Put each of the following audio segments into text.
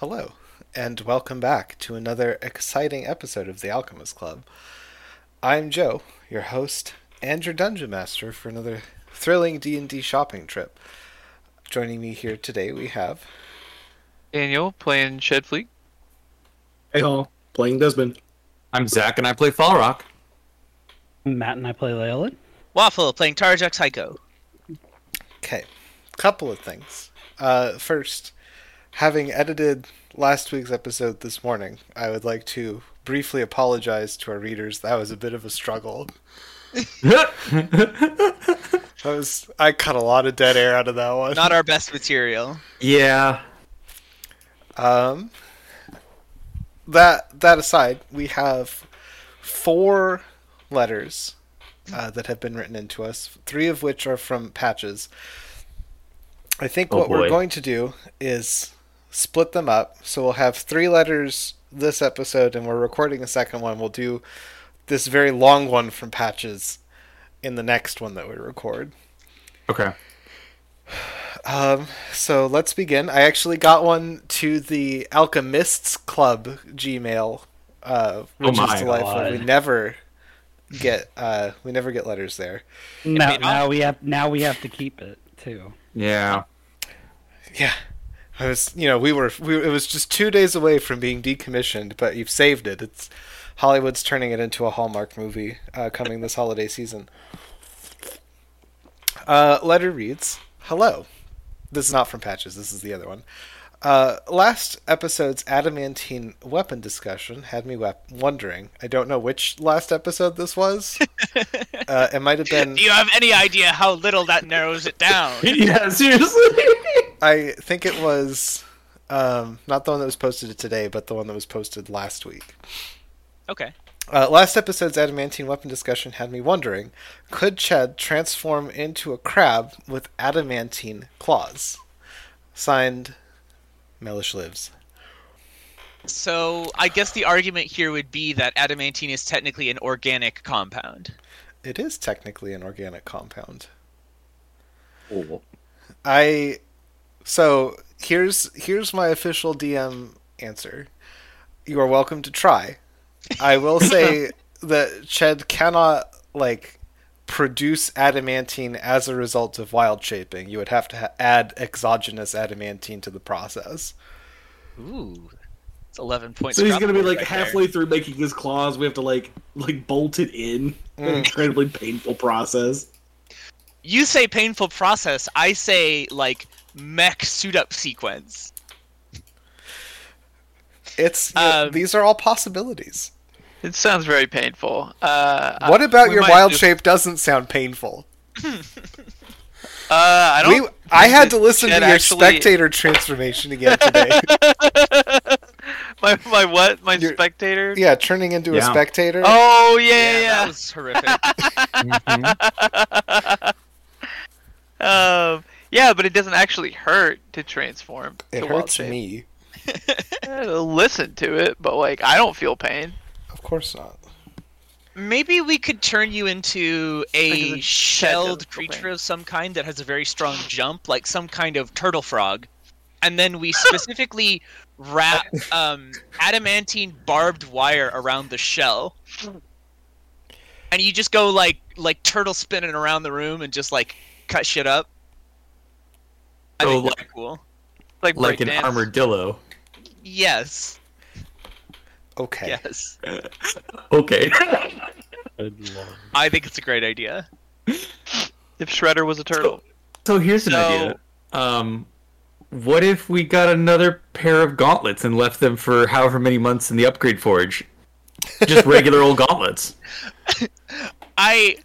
Hello, and welcome back to another exciting episode of the Alchemist Club. I'm Joe, your host and your dungeon master for another thrilling D&D shopping trip. Joining me here today we have Daniel playing Shedfleet. Hey all, playing Desmond. I'm Zach and I play Fall Rock. Matt and I play Leyland. Waffle playing Tarjak Psycho. Okay, couple of things. Uh, first, having edited last week's episode this morning, I would like to briefly apologize to our readers. That was a bit of a struggle. That was I cut a lot of dead air out of that one. Not our best material. yeah. Um, that that aside, we have four letters uh, that have been written into us. Three of which are from patches. I think Oh, what we're going to do is split them up. So we'll have three letters this episode, and we're recording a second one. We'll do this very long one from patches in the next one that we record. Okay. Um, so let's begin. I actually got one to the Alchemists Club Gmail, uh, which my is delightful. God. We never get uh, we never get letters there. Now, now we have now we have to keep it too. Yeah. Yeah, I was you know we were we it was just two days away from being decommissioned, but you've saved it. It's Hollywood's turning it into a Hallmark movie uh, coming this holiday season. Uh, letter reads, "Hello." This is not from Patches. This is the other one. Uh, last episode's adamantine weapon discussion had me wep- wondering. I don't know which last episode this was. uh, it might have been. Do you have any idea how little that narrows it down? yeah, seriously. I think it was um, not the one that was posted today, but the one that was posted last week. Okay. Uh, last episode's adamantine weapon discussion had me wondering: Could Chad transform into a crab with adamantine claws? Signed, Mellish lives. So I guess the argument here would be that adamantine is technically an organic compound. It is technically an organic compound. Oh. I so here's here's my official DM answer. You are welcome to try. I will say that Ched cannot like produce adamantine as a result of wild shaping. You would have to ha- add exogenous adamantine to the process. Ooh. It's 11 points. So he's gonna be like right there. halfway through making his claws. We have to like like bolt it in. An Mm. incredibly painful process. You say painful process. I say like mech suit up sequence. It's you know, Um, these are all possibilities. It sounds very painful. Uh, What about your wild just- shape doesn't sound painful? Uh, I don't. We, I had to listen to your actually- spectator transformation again today. my my what? My You're- spectator. yeah, turning into a spectator. Oh yeah, yeah. that was horrific. Mhm. um, yeah, but it doesn't actually hurt to transform. it to wild hurts shape. me. Uh, listen to it, but like I don't feel pain. Of course not. Maybe we could turn you into a the shelled creature of some kind that has a very strong jump, like some kind of turtle frog. And then we specifically wrap um, adamantine barbed wire around the shell. And you just go like like turtle spinning around the room and just like cut shit up. I So, think that'd be like- cool. Like like an breakdance. armadillo. Yes. Okay. Yes. Okay. I think it's a great idea. If Shredder was a turtle. so here's an idea. Um, what if we got another pair of gauntlets and left them for however many months in the upgrade forge? Just regular old gauntlets. I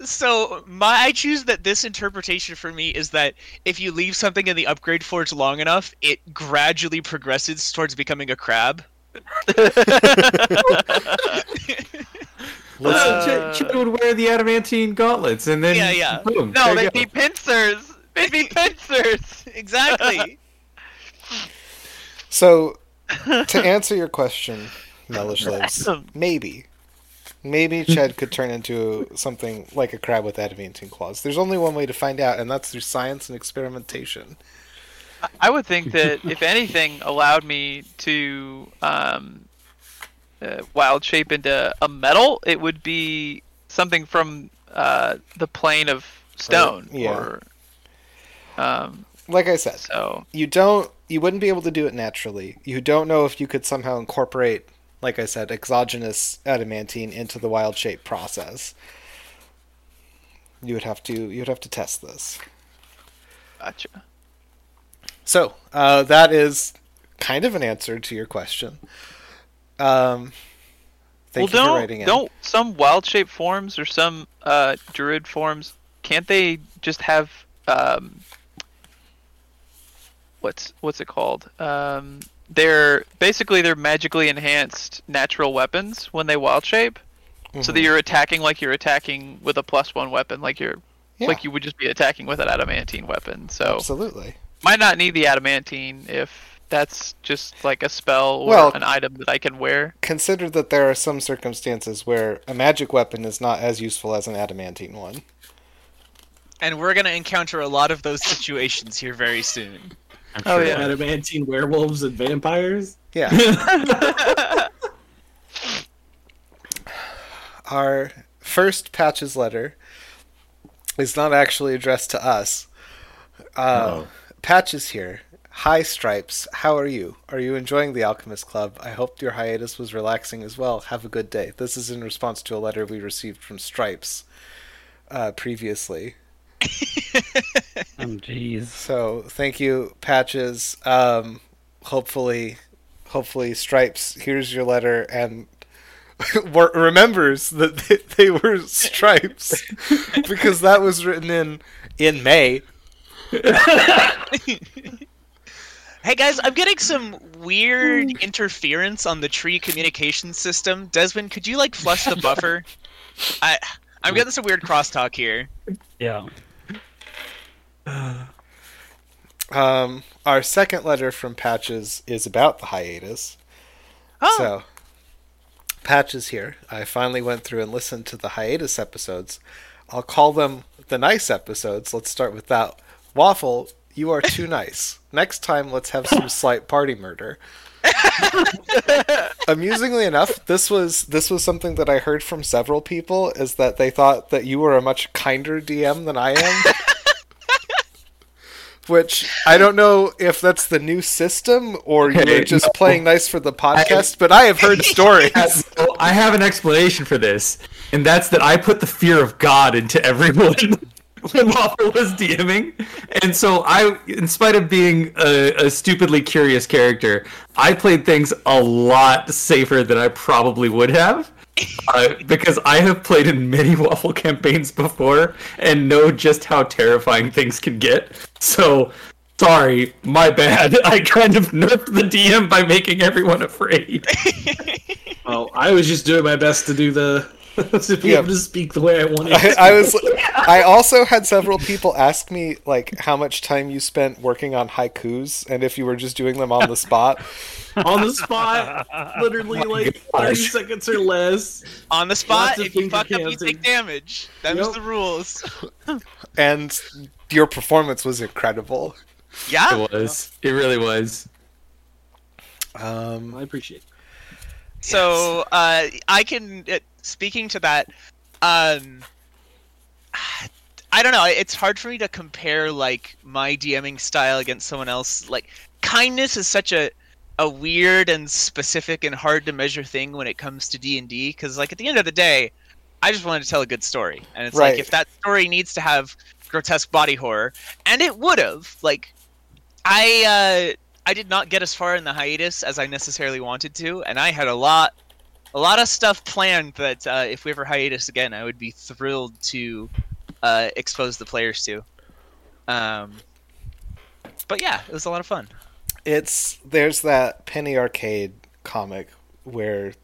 so my I choose that this interpretation for me is that if you leave something in the upgrade forge long enough, it gradually progresses towards becoming a crab. Listen, Uh, Ch- Ch- would wear the adamantine gauntlets, and then Yeah, yeah. boom, no, they'd be pincers. They'd be pincers. exactly. so to answer your question, Mellish lives. Maybe. Maybe Ched could turn into something like a crab with adamantine claws. There's only one way to find out, and that's through science and experimentation. I would think that if anything allowed me to um, uh, wild shape into a metal, it would be something from uh, the plane of stone. yeah. Or, um, Like I said, so you don't you wouldn't be able to do it naturally. You don't know if you could somehow incorporate, like I said, exogenous adamantine into the wild shape process. You would have to you would have to test this. gotcha. So uh, that is kind of an answer to your question. Um, thank well, you don't for writing in. don't some wild shape forms or some uh, druid forms can't they just have um, what's what's it called? Um, they're basically they're magically enhanced natural weapons when they wild shape, so that Mhm. you're attacking like you're attacking with a plus one weapon, like you're Yeah. like you would just be attacking with an adamantine weapon. So Absolutely. Might not need the adamantine if that's just like a spell or Well- an item that I can wear. Consider that there are some circumstances where a magic weapon is not as useful as an adamantine one. And we're gonna encounter a lot of those situations here very soon. I'm Oh, sure. yeah. Adamantine werewolves and vampires. Yeah. Our first patches letter is not actually addressed to us. Uh, Oh. Patches here. Hi, Stripes. How are you? Are you enjoying the Alchemist Club? I hope your hiatus was relaxing as well. Have a good day. This is in response to a letter we received from Stripes uh, previously. Oh, jeez. So thank you, Patches. Um, hopefully, hopefully, Stripes hears your letter and remembers that they, they were Stripes because that was written in in May. Hey guys, I'm getting some weird interference on the tree communication system. Desmond, could you like flush the buffer? I I'm getting some weird crosstalk here. Yeah. Um, our second letter from Patches is about the hiatus. Oh, So, Patches here. I finally went through and listened to the hiatus episodes. I'll call them the nice episodes. Let's start with that. Waffle, you are too nice. Next time, let's have some slight party murder. Amusingly enough, this was this was something that I heard from several people is that they thought that you were a much kinder DM than I am. Which I don't know if that's the new system or you're Okay, just no. playing nice for the podcast, but I have heard stories. I have an explanation for this, and that's that I put the fear of God into everyone when Waffle was DMing, and so I, in spite of being a, a stupidly curious character, I played things a lot safer than I probably would have. Uh, because I have played in many Waffle campaigns before and know just how terrifying things can get. So, sorry, my bad. I kind of nerfed the DM by making everyone afraid. Oh, I was just doing my best to do the to be Yeah. able to speak the way I wanted. I, to. I was. I also had several people ask me like how much time you spent working on haikus and if you were just doing them on the spot. on the spot, literally like thirty seconds or less. on the spot, if you fuck up, you take damage. That Yep. the rules. And your performance was incredible. Yeah. It was. It really was. Um, I appreciate. it. So uh, I can uh, speaking to that. Um, I don't know. It's hard for me to compare like my DMing style against someone else. Like kindness is such a a weird and specific and hard to measure thing when it comes to D and D. Because like at the end of the day, I just wanted to tell a good story, and it's Right. like if that story needs to have grotesque body horror, and it would have. Like I uh, I did not get as far in the hiatus as I necessarily wanted to, and I had a lot, a lot of stuff planned that uh, if we ever hiatus again, I would be thrilled to uh, expose the players to. Um, but yeah, it was a lot of fun. it's there's that Penny Arcade comic where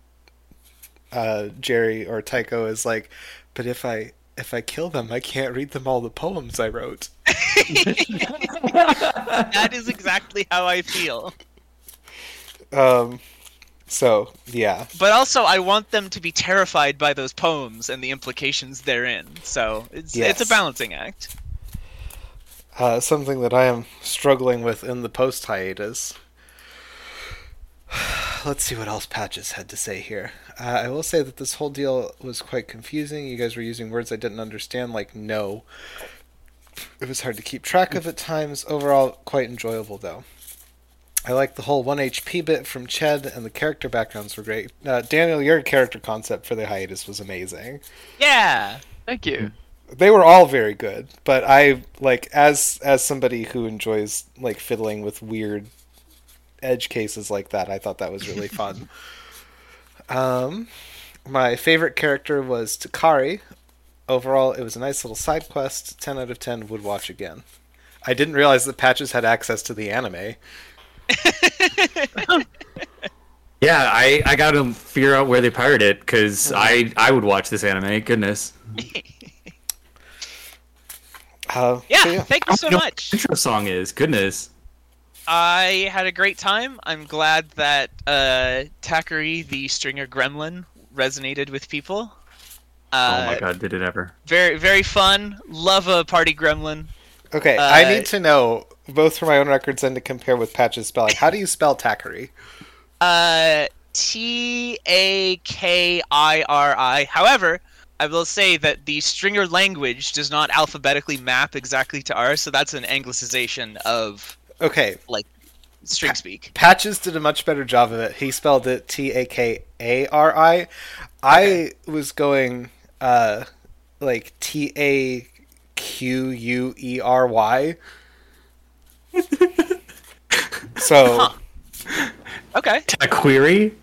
uh, Jerry or Tycho is like, but if I if I kill them, I can't read them all the poems I wrote. That is exactly how I feel. Um, so yeah, But also, I want them to be terrified by those poems and the implications therein. So it's it's a balancing act. Uh, something that I am struggling with in the post hiatus. Let's see what else Patches had to say here. Uh, I will say that this whole deal was quite confusing. You guys were using words I didn't understand, like no. It was hard to keep track of at times. Overall, quite enjoyable though. I like the whole 1 HP bit from Ched, and the character backgrounds were great. Uh, Daniel, your character concept for the hiatus was amazing. Yeah. Thank you. They were all very good, but I like as as somebody who enjoys like fiddling with weird edge cases like that. I thought that was really fun. um, my favorite character was Takari. Overall, it was a nice little side quest. Ten out of ten would watch again. I didn't realize that Patches had access to the anime. Yeah, I, I got to figure out where they pirate it because I I would watch this anime. Goodness. Uh, Yeah, so thank you so I don't know what much. the intro song is. Goodness. I had a great time. I'm glad that uh, Takari, the stringer gremlin, resonated with people. Uh, oh my god, did it ever? Very, very fun. Love a party gremlin. Okay, I Uh, need to know both for my own records and to compare with Patch's spelling. How do you spell Takari? Uh, T A K I R I. However, I will say that the stringer language does not alphabetically map exactly to ours, so that's an anglicization of Okay, like string speak. Patches did a much better job of it. He spelled it T A K A R I. I was going uh like T A Q U E R Y. So, Okay. A query?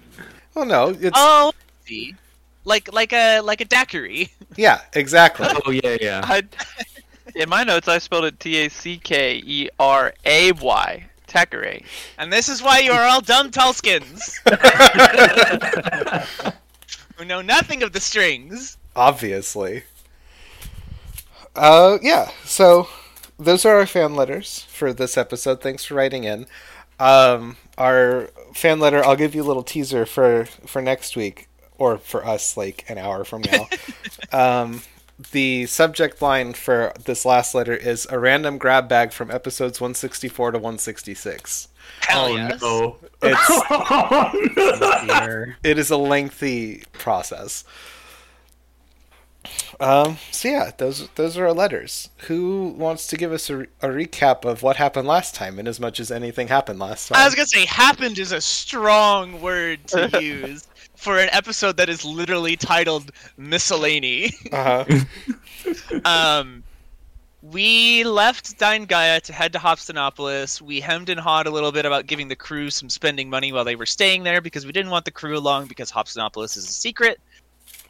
well, no, it's Oh, see. like like a like a daiquiri. yeah, exactly. Oh yeah, yeah. I, in my notes, I spelled it T A C K E R A Y. Takare. And this is why you are all dumb Tulskins. Who know nothing of the strings. Obviously. Uh, yeah. So those are our fan letters for this episode. Thanks for writing in. Um, our fan letter. I'll give you a little teaser for for next week, or for us, like an hour from now. um, the subject line for this last letter is a random grab bag from episodes 164 to 166. Hell oh yes. no. It's Dear. it is a lengthy process. Um, so yeah, those those are our letters. Who wants to give us a, a recap of what happened last time, in as much as anything happened last time? I was gonna say happened is a strong word to use for an episode that is literally titled miscellany. uh-huh. um, we left Dine Gaia to head to Hopstanopolis. We hemmed and hawed a little bit about giving the crew some spending money while they were staying there because we didn't want the crew along because Hopstanopolis is a secret.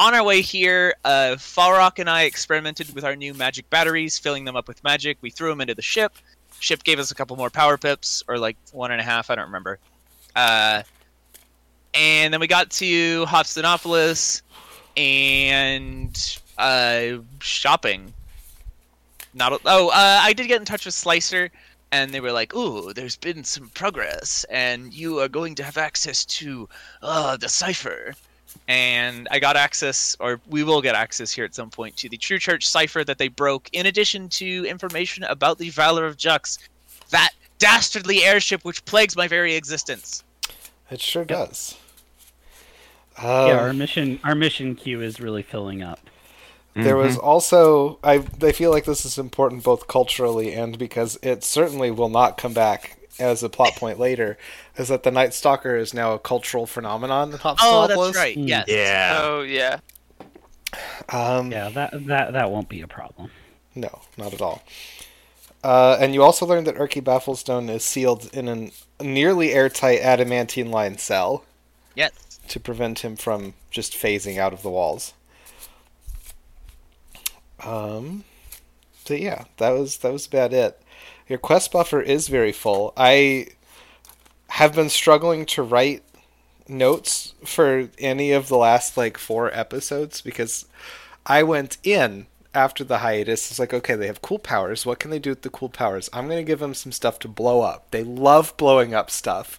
On our way here, uh, Falrock and I experimented with our new magic batteries, filling them up with magic. We threw them into the ship. Ship gave us a couple more power pips, or like one and a half, I don't remember. Uh, and then we got to Hopstanopolis and uh, shopping. Not a- oh, uh, I did get in touch with Slicer, and they were like, "Ooh, there's been some progress, and you are going to have access to uh, the cipher." And I got access, or we will get access here at some point, to the True Church cipher that they broke, in addition to information about the Valor of Jux, that dastardly airship which plagues my very existence. It sure does. Um, yeah, our mission our mission queue is really filling up. There was also I I feel like this is important both culturally and because it certainly will not come back as a plot point later, is that the Night Stalker is now a cultural phenomenon in Hopstanopolis. Oh, that's right. Yes. Yeah. Oh yeah. Um, Yeah, that that that won't be a problem. No, not at all. Uh, and you also learned that Urki Bafflestone is sealed in a nearly airtight adamantine lined cell Yes. to prevent him from just phasing out of the walls. Um, so yeah, that was that was about it. Your quest buffer is very full. I have been struggling to write notes for any of the last like four episodes because I went in after the hiatus. It's like, okay, they have cool powers. What can they do with the cool powers? I'm going to give them some stuff to blow up. They love blowing up stuff.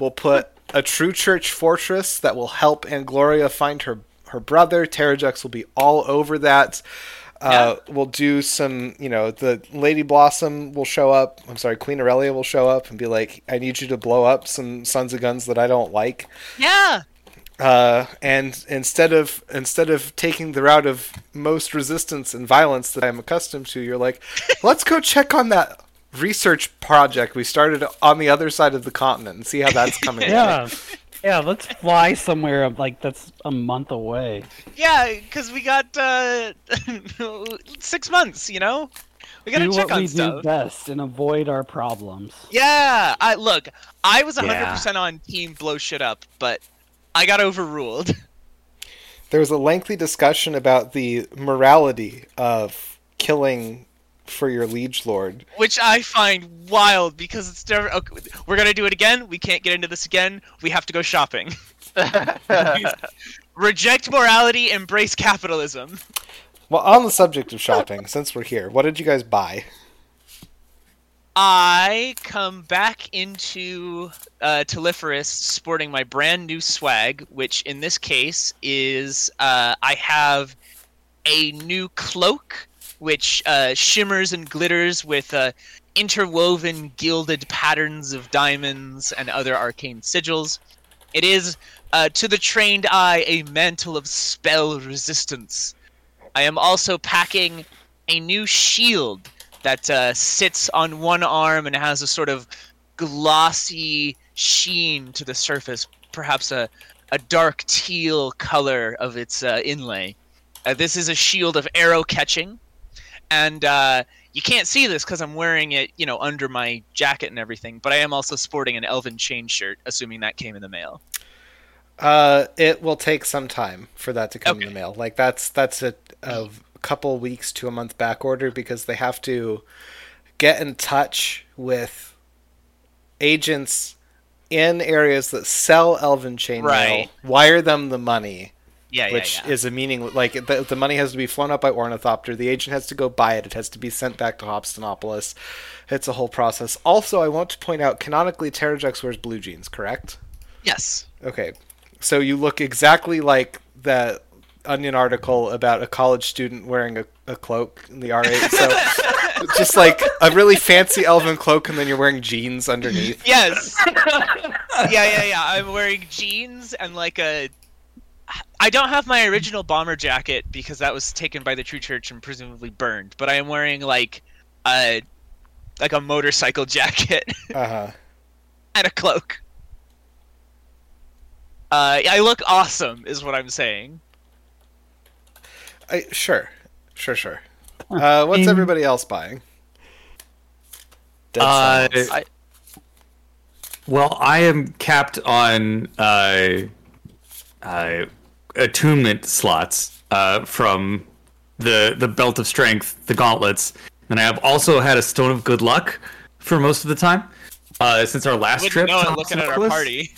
We'll put a true church fortress that will help Angloria find her her brother. Terrajux will be all over that. Uh, We'll do some, you know, the Lady Blossom will show up. I'm sorry, Queen Aurelia will show up and be like, I need you to blow up some Sons of Guns that I don't like. Yeah. Uh, and instead of instead of taking the route of most resistance and violence that I'm accustomed to, you're like, let's go check on that research project we started on the other side of the continent and see how that's coming. Yeah. Yeah, let's fly somewhere like that's a month away. Yeah, because we got uh, six months. You know, we gotta do check what on we stuff. do best and avoid our problems. Yeah, I look. I was 100% on team blow shit up, but I got overruled. There was a lengthy discussion about the morality of killing for your liege lord. which I find wild because it's never. Okay, we're gonna do it again. We can't get into this again. We have to go shopping. Reject morality, embrace capitalism. Well, on the subject of shopping, since we're here, what did you guys buy? I come back into uh, Telephorus sporting my brand new swag, which in this case is uh, I have a new cloak, which uh, shimmers and glitters with uh, interwoven gilded patterns of diamonds and other arcane sigils. It is, uh, to the trained eye, a mantle of spell resistance. I am also packing a new shield that uh, sits on one arm and has a sort of glossy sheen to the surface, perhaps a, a dark teal color of its uh, inlay. Uh, this is a shield of arrow catching, and uh, you can't see this because I'm wearing it, you know, under my jacket and everything. But I am also sporting an elven chain shirt, assuming that came in the mail. Uh, it will take some time for that to come in the mail. Like that's that's a, a couple weeks to a month back order because they have to get in touch with agents in areas that sell elven chainmail, Right. wire them the money, Yeah, yeah, which yeah. is a meaning like the, the money has to be flown up by Ornithopter. The agent has to go buy it. It has to be sent back to Hopstanopolis. It's a whole process. Also, I want to point out canonically Terrajux wears blue jeans, correct? yes. Okay, so you look exactly like that Onion article about a college student wearing a, a cloak in the R8. So just like a really fancy elven cloak, and then you're wearing jeans underneath. Yes. yeah, yeah, yeah. I'm wearing jeans and like a. I don't have my original bomber jacket because that was taken by the True Church and presumably burned. But I am wearing like a like a motorcycle jacket Uh huh. and a cloak. Uh, I look awesome, is what I'm saying. I, sure, sure, sure. Uh, what's In- everybody else buying? Dead Uh. I- Well, I am capped on uh, uh, attunement slots uh, from the the belt of strength, the gauntlets, and I have also had a stone of good luck for most of the time uh, since our last Wouldn't trip. know it looking at our party.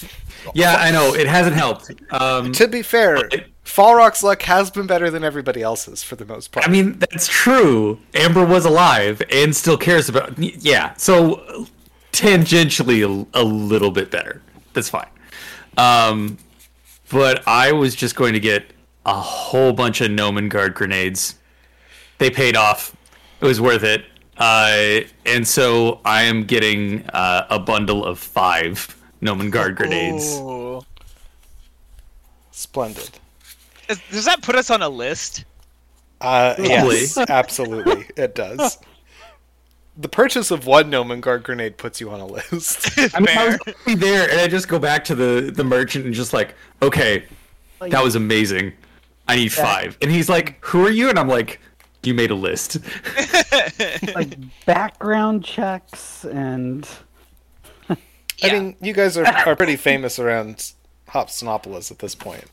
Yeah, I know it hasn't helped. Um, to be fair, but- Fall Rock's luck has been better than everybody else's for the most part. I mean, that's true. Amber was alive and still cares about. Yeah, so tangentially a, a little bit better. That's fine. Um, but I was just going to get a whole bunch of Nomen Guard grenades. They paid off. It was worth it. Uh, and so I am getting uh, a bundle of five Nomen Guard grenades. Ooh. Splendid. Does that put us on a list? Uh, yes, absolutely, it does. The purchase of one Nomen Guard grenade puts you on a list. I mean, I was already there, and I just go back to the the merchant and just like, okay, that was amazing. I need five, and he's like, "Who are you?" And I'm like, "You made a list." Like background checks and I Yeah. mean, you guys are, are pretty famous around Hopstanopolis at this point.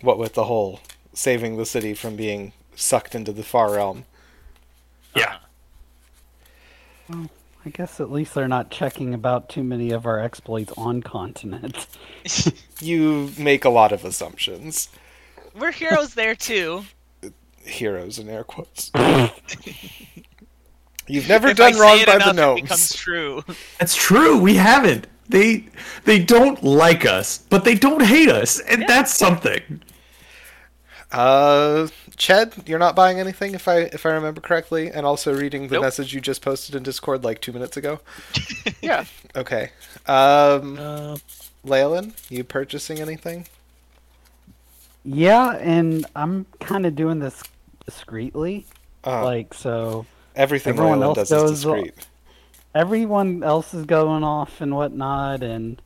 What with the whole saving the city from being sucked into the far realm. yeah, I guess at least they're not checking about too many of our exploits on continent. You make a lot of assumptions. We're heroes there too. Heroes in air quotes. You've never If done I say wrong it by enough, the It becomes gnomes. true. that's true. We haven't. They they don't like us, but they don't hate us, and that's something. Uh, Ched, you're not buying anything if I if I remember correctly, and also reading the Nope. message you just posted in Discord like two minutes ago. Yeah. Okay. Um, Uh, Leyland, you purchasing anything? Yeah, and I'm kind of doing this discreetly. Uh, Like, so everything everyone Leyland else does is discreet. everyone else is going off and whatnot, and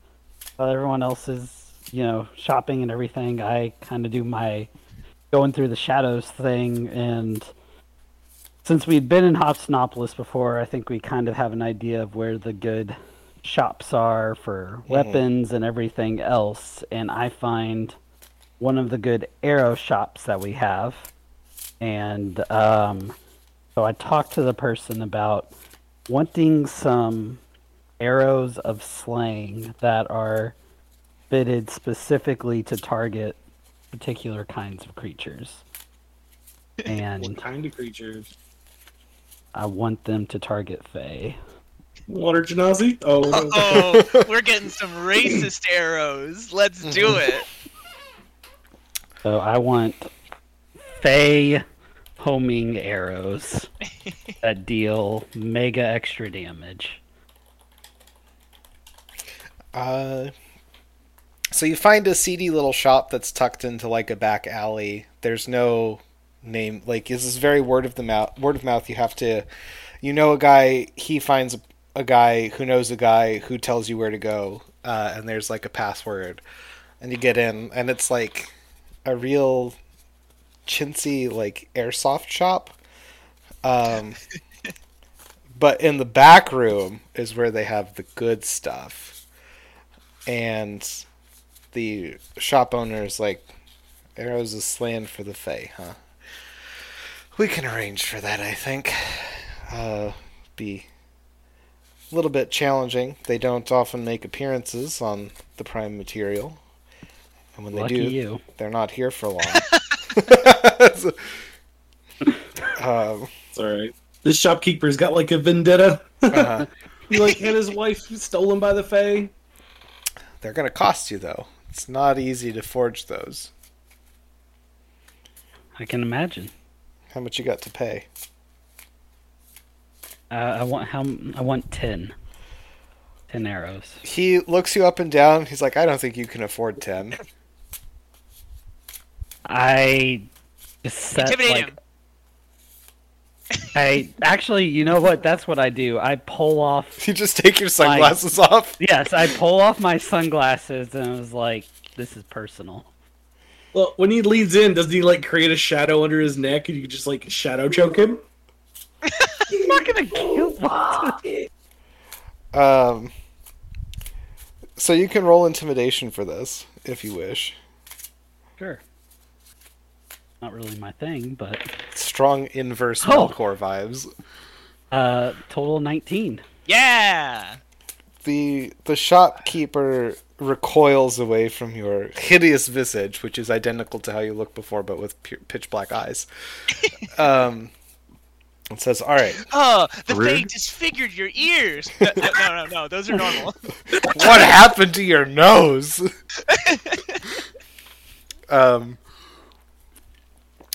while everyone else is, you know, shopping and everything, I kind of do my going through the shadows thing. And since we'd been in Hobsnopolis before, I think we kind of have an idea of where the good shops are for weapons and everything else. And I find one of the good arrow shops that we have. And um, so I talked to the person about wanting some arrows of slaying that are fitted specifically to target particular kinds of creatures. what And kind of creatures? I want them to target Fae. Water Genasi? Oh, Oh, we're getting some racist arrows. Let's do it. So I want Fae homing arrows that deal mega extra damage. Uh, so you find a seedy little shop that's tucked into like a back alley. There's no name. Like this is very word of the mouth. Word of mouth. You have to, you know, a guy. He finds a, a guy who knows a guy who tells you where to go. Uh, and there's like a password, and you get in, and it's like a real chintzy like airsoft shop. Um, but in the back room is where they have the good stuff and the shop owner is like, Arrows is slaying for the Fae, huh? We can arrange for that, I think. Uh, be a little bit challenging. They don't often make appearances on the Prime material. And when they do, you. they're not here for long. um, it's alright. This shopkeeper's got like a vendetta. uh-huh. he like had his wife stolen by the Fae. They're going to cost you, though. It's not easy to forge those. I can imagine. How much you got to pay? Uh, I want how I want ten. Ten arrows. He looks you up and down. He's like, I don't think you can afford 10. I just set Intimidate like him. I actually, you know what? That's what I do. I pull off. You just take your sunglasses off. Yes, I pull off my sunglasses, and I was like, "This is personal." Well, when he leans in, doesn't he like create a shadow under his neck and you just like shadow choke him? I'm not gonna kill. me. Um, so you can roll intimidation for this if you wish. Sure. Not really my thing, but Strong inverse Oh. Melkor vibes. uh, total nineteen. Yeah. The the shopkeeper recoils away from your hideous visage, which is identical to how you looked before, but with pu- pitch black eyes. um, and says, "All right, Oh, the Rude. Fae disfigured your ears. No, no, no, no, those are normal. what happened to your nose? um,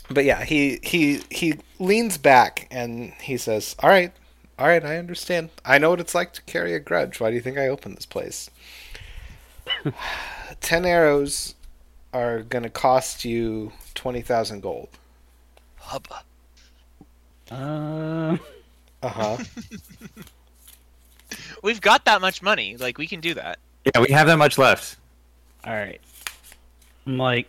but yeah, he he he leans back and he says, "All right, all right, I understand. I know what it's like to carry a grudge. Why do you think I opened this place? Ten arrows are gonna cost you twenty thousand gold. Hubba. Uh, Uh huh. We've got that much money. Like we can do that. Yeah, we have that much left. all right. I'm like,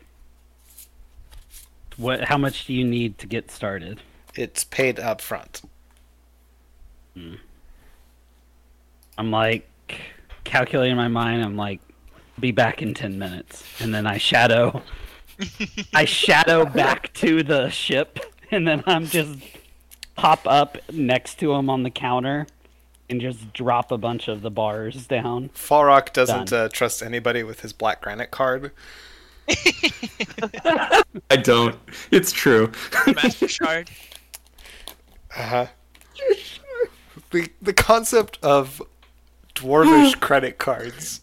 what? How much do you need to get started? it's paid up front. I'm like calculating in my mind. I'm like, be back in ten minutes, and then I shadow. I shadow back to the ship, and then I'm just pop up next to him on the counter, and just drop a bunch of the bars down. Falrock doesn't uh, trust anybody with his black granite card. I don't. It's true. Master Shard. Uh huh. The the concept of dwarvish credit cards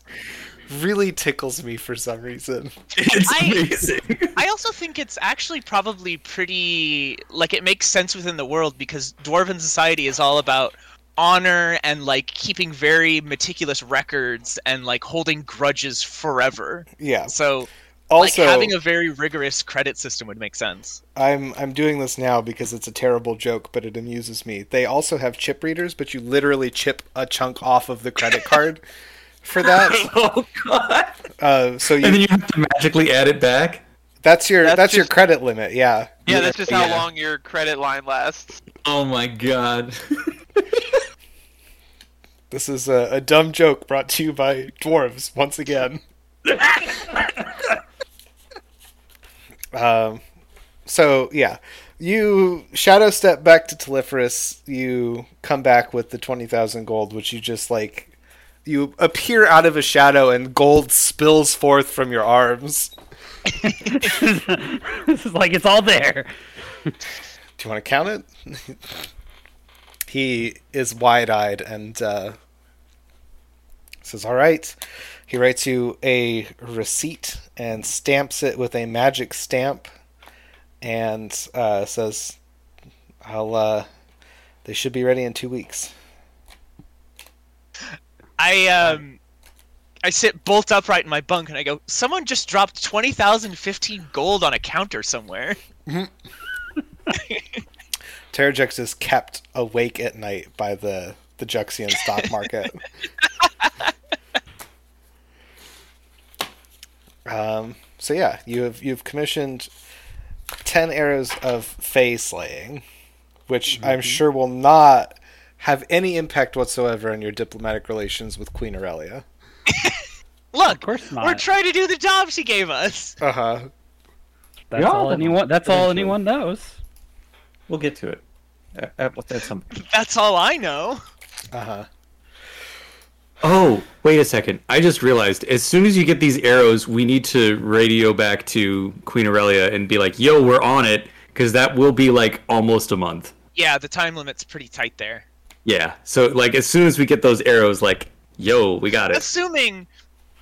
really tickles me for some reason. It's I- amazing. I also think it's actually probably pretty like it makes sense within the world because dwarven society is all about honor and like keeping very meticulous records and like holding grudges forever. Yeah. So Also, like having a very rigorous credit system would make sense. I'm I'm doing this now because it's a terrible joke, but it amuses me. They also have chip readers, but you literally chip a chunk off of the credit card for that. oh god! Uh, so And then you you have to magically add it back. that's your that's, That's your credit limit. Yeah. Yeah, that's just how Yeah. long your credit line lasts. Oh my god! This is a, a dumb joke brought to you by dwarves once again. Um, so yeah, you shadow step back to Telephorus. You come back with the twenty thousand gold, which you just like. You appear out of a shadow, and gold spills forth from your arms. this is like it's all there. Do you want to count it? he is wide eyed and uh, says, All right. He writes you a receipt and stamps it with a magic stamp and uh, says, I'll, uh, they should be ready in two weeks. I um I sit bolt upright in my bunk and I go, someone just dropped 20,015 gold on a counter somewhere. Terrajux is kept awake at night by the, the Juxian stock market. um, so yeah, you have you've commissioned ten arrows of Fey slaying, which I'm sure will not have any impact whatsoever on your diplomatic relations with Queen Aurelia. Look, Of course not. we're trying to do the job she gave us. Uh huh. That's Yeah. all anyone. That's all anyone knows. We'll get to it. At, at, at some That's all I know. Uh huh. Oh, wait a second. I just realized as soon as you get these arrows, we need to radio back to Queen Aurelia and be like, yo, we're on it, because that will be like almost a month. Yeah, the time limit's pretty tight there. Yeah. So, like, as soon as we get those arrows, like, yo, we got it. Assuming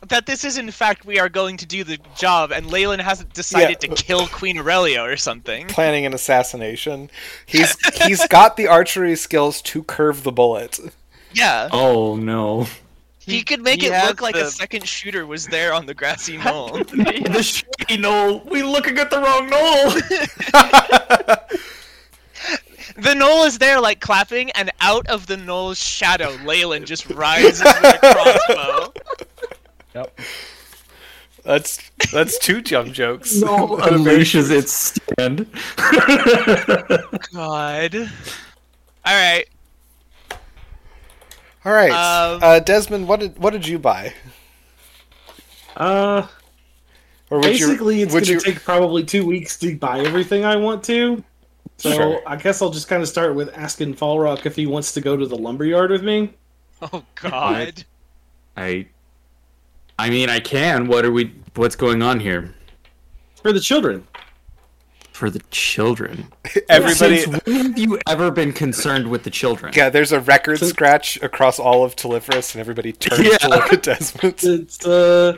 that this is in fact we are going to do the job and Leyland hasn't decided Yeah. to kill Queen Aurelia or something. Planning an assassination. He's he's got the archery skills to curve the bullet. Yeah. Oh, no. He could make he it has look like the- a second shooter was there on the grassy knoll. the shitty knoll. We looking at the wrong knoll. the knoll is there like clapping and out of the knoll's shadow Leyland just rises with a crossbow. Yep. That's that's two jump jokes. knoll unleashes its stand. God. Alright. All right, Um, uh, Desmond, what did what did you buy? Uh, Or would basically, you, it's would going you, to take probably two weeks to buy everything I want to. So Sure. I guess I'll just kind of start with asking Falrock if he wants to go to the lumberyard with me. Oh god. I, I mean, I can. What are we? What's going on here? For the children. For the children. everybody? Since when have you ever been concerned with the children? Yeah, there's a record So- scratch across all of Telephorus, and everybody turns Yeah. to look at Desmond. It's, uh,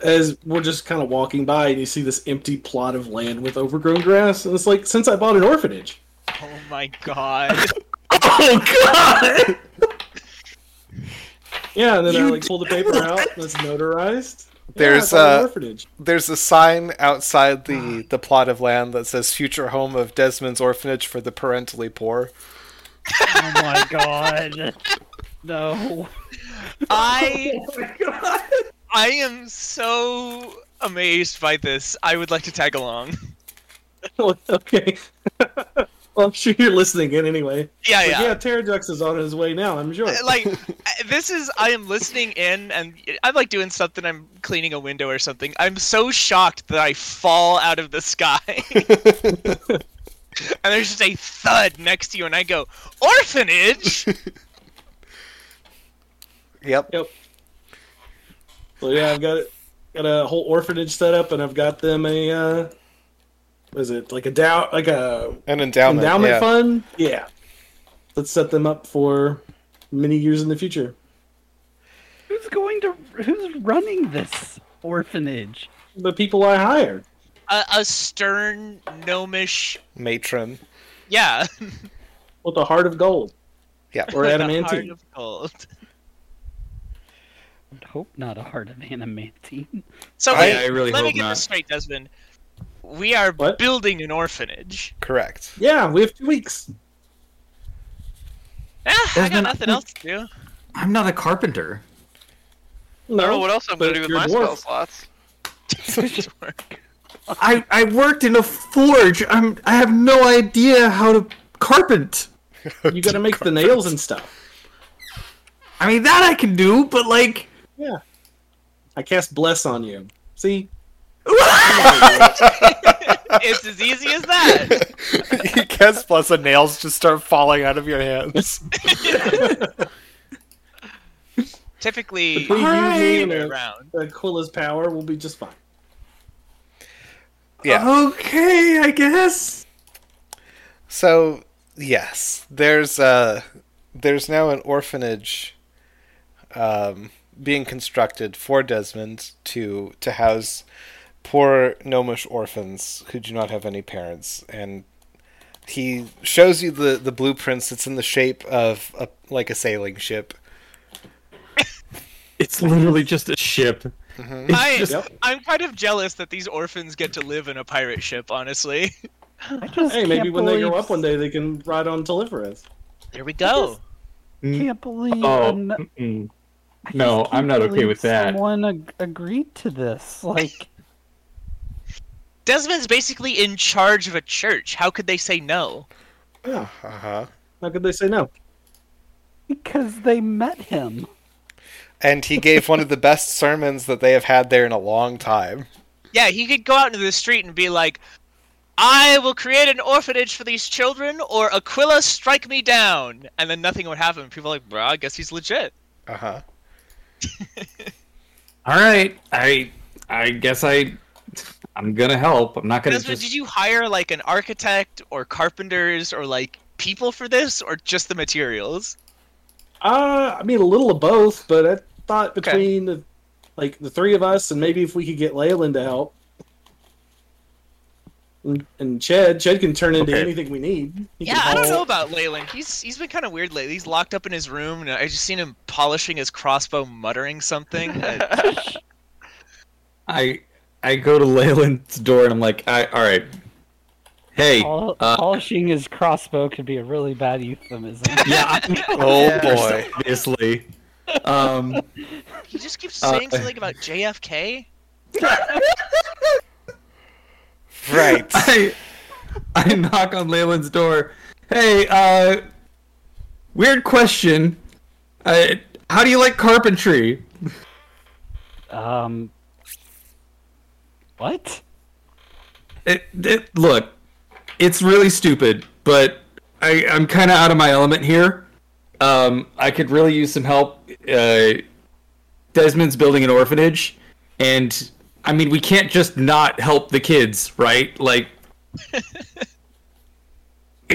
as we're just kind of walking by and you see this empty plot of land with overgrown grass. And it's like, since I bought an orphanage. Oh my god. Oh God! Yeah, and then I You like pull the paper out that's notarized. There's, yeah, I bought an orphanage. There's a sign outside the the plot of land that says "Future Home of Desmond's Orphanage for the Parentally Poor." Oh my god. No. I oh I am so amazed by this. I would like to tag along. okay. well, I'm sure you're listening in anyway. Yeah, But yeah. yeah, Terrajux is on his way now, I'm sure. like this is I am listening in and I'm like doing something I'm cleaning a window or something. I'm so shocked that I fall out of the sky. and there's just a thud next to you and I go, "Orphanage?" Yep. Yep. So yeah, I've got it. Got a whole orphanage set up, and I've got them a. Uh, what is it like a dow like a An endowment. endowment yeah. fund? Yeah. Let's set them up for many years in the future. Who's going to who's running this orphanage? The people I hired. A, a stern gnomish, Matron. yeah, With a heart of gold. Yeah. Or with a heart adamantine. of gold. I'd hope not a heart of adamantine. So I- wait, I really let me get not. this straight, Desmond. We are What? building an orphanage. Correct. Yeah, we have two weeks. Ah, I got nothing else to do. I'm not a carpenter. No, I don't know what else I'm but gonna do with my a spell slots. I I worked in a forge. I'm I have no idea how to carpent. You gotta make the nails and stuff. I mean that I can do, but like Yeah. I cast bless on you. See? it's as easy as that. you cast plus the nails just start falling out of your hands. Typically, Between you, me, Alright. and around. Aquila's power will be just fine. Yeah. okay, I guess. So yes, there's uh there's now an orphanage um, being constructed for Desmond to to house poor gnomish orphans who do not have any parents, and he shows you the the blueprints. It's in the shape of a, like a sailing ship. It's literally just a ship. Mm-hmm. It's I, just- Yep. I'm kind of jealous that these orphans get to live in a pirate ship. Honestly, I just Hey, maybe can't when they grow up one day, they can ride on Telephorus. there we go. Can't believe. Oh, an- no, I'm can't not okay with that. Someone ag- agreed to this. Like, Desmond's basically in charge of a church. How could they say no? Yeah. Uh huh. How could they say no? because they met him. And he gave one of the best sermons that they have had there in a long time. Yeah, he could go out into the street and be like, I will create an orphanage for these children, or Aquila strike me down. And then nothing would happen. People are like, bro, I guess he's legit. Uh huh. All right, I I guess I I'm gonna help. I'm not gonna Desmond, just. did you hire like an architect or carpenters or like people for this, or just the materials? Uh, I mean, a little of both, but I thought between the, like the three of us, and maybe if we could get Leyland to help, and, and Ched, Ched can turn into Okay. anything we need. He Yeah, I don't know about Leyland. He's he's been kind of weird lately. He's locked up in his room, and I just seen him polishing his crossbow, muttering something. I I go to Leyland's door and I'm like, I, all right. Hey, Pol- uh, polishing his crossbow could be a really bad euphemism. yeah, I, Oh boy. obviously. Um, he just keeps Uh, saying something about JFK. Right. I I knock on Leyland's door. Hey, uh, weird question. Uh, how do you like carpentry? um, what? It, it, look, it's really stupid, but I, I'm kind of out of my element here. Um, I could really use some help. Uh, Desmond's building an orphanage, and I mean, we can't just not help the kids, right? Like,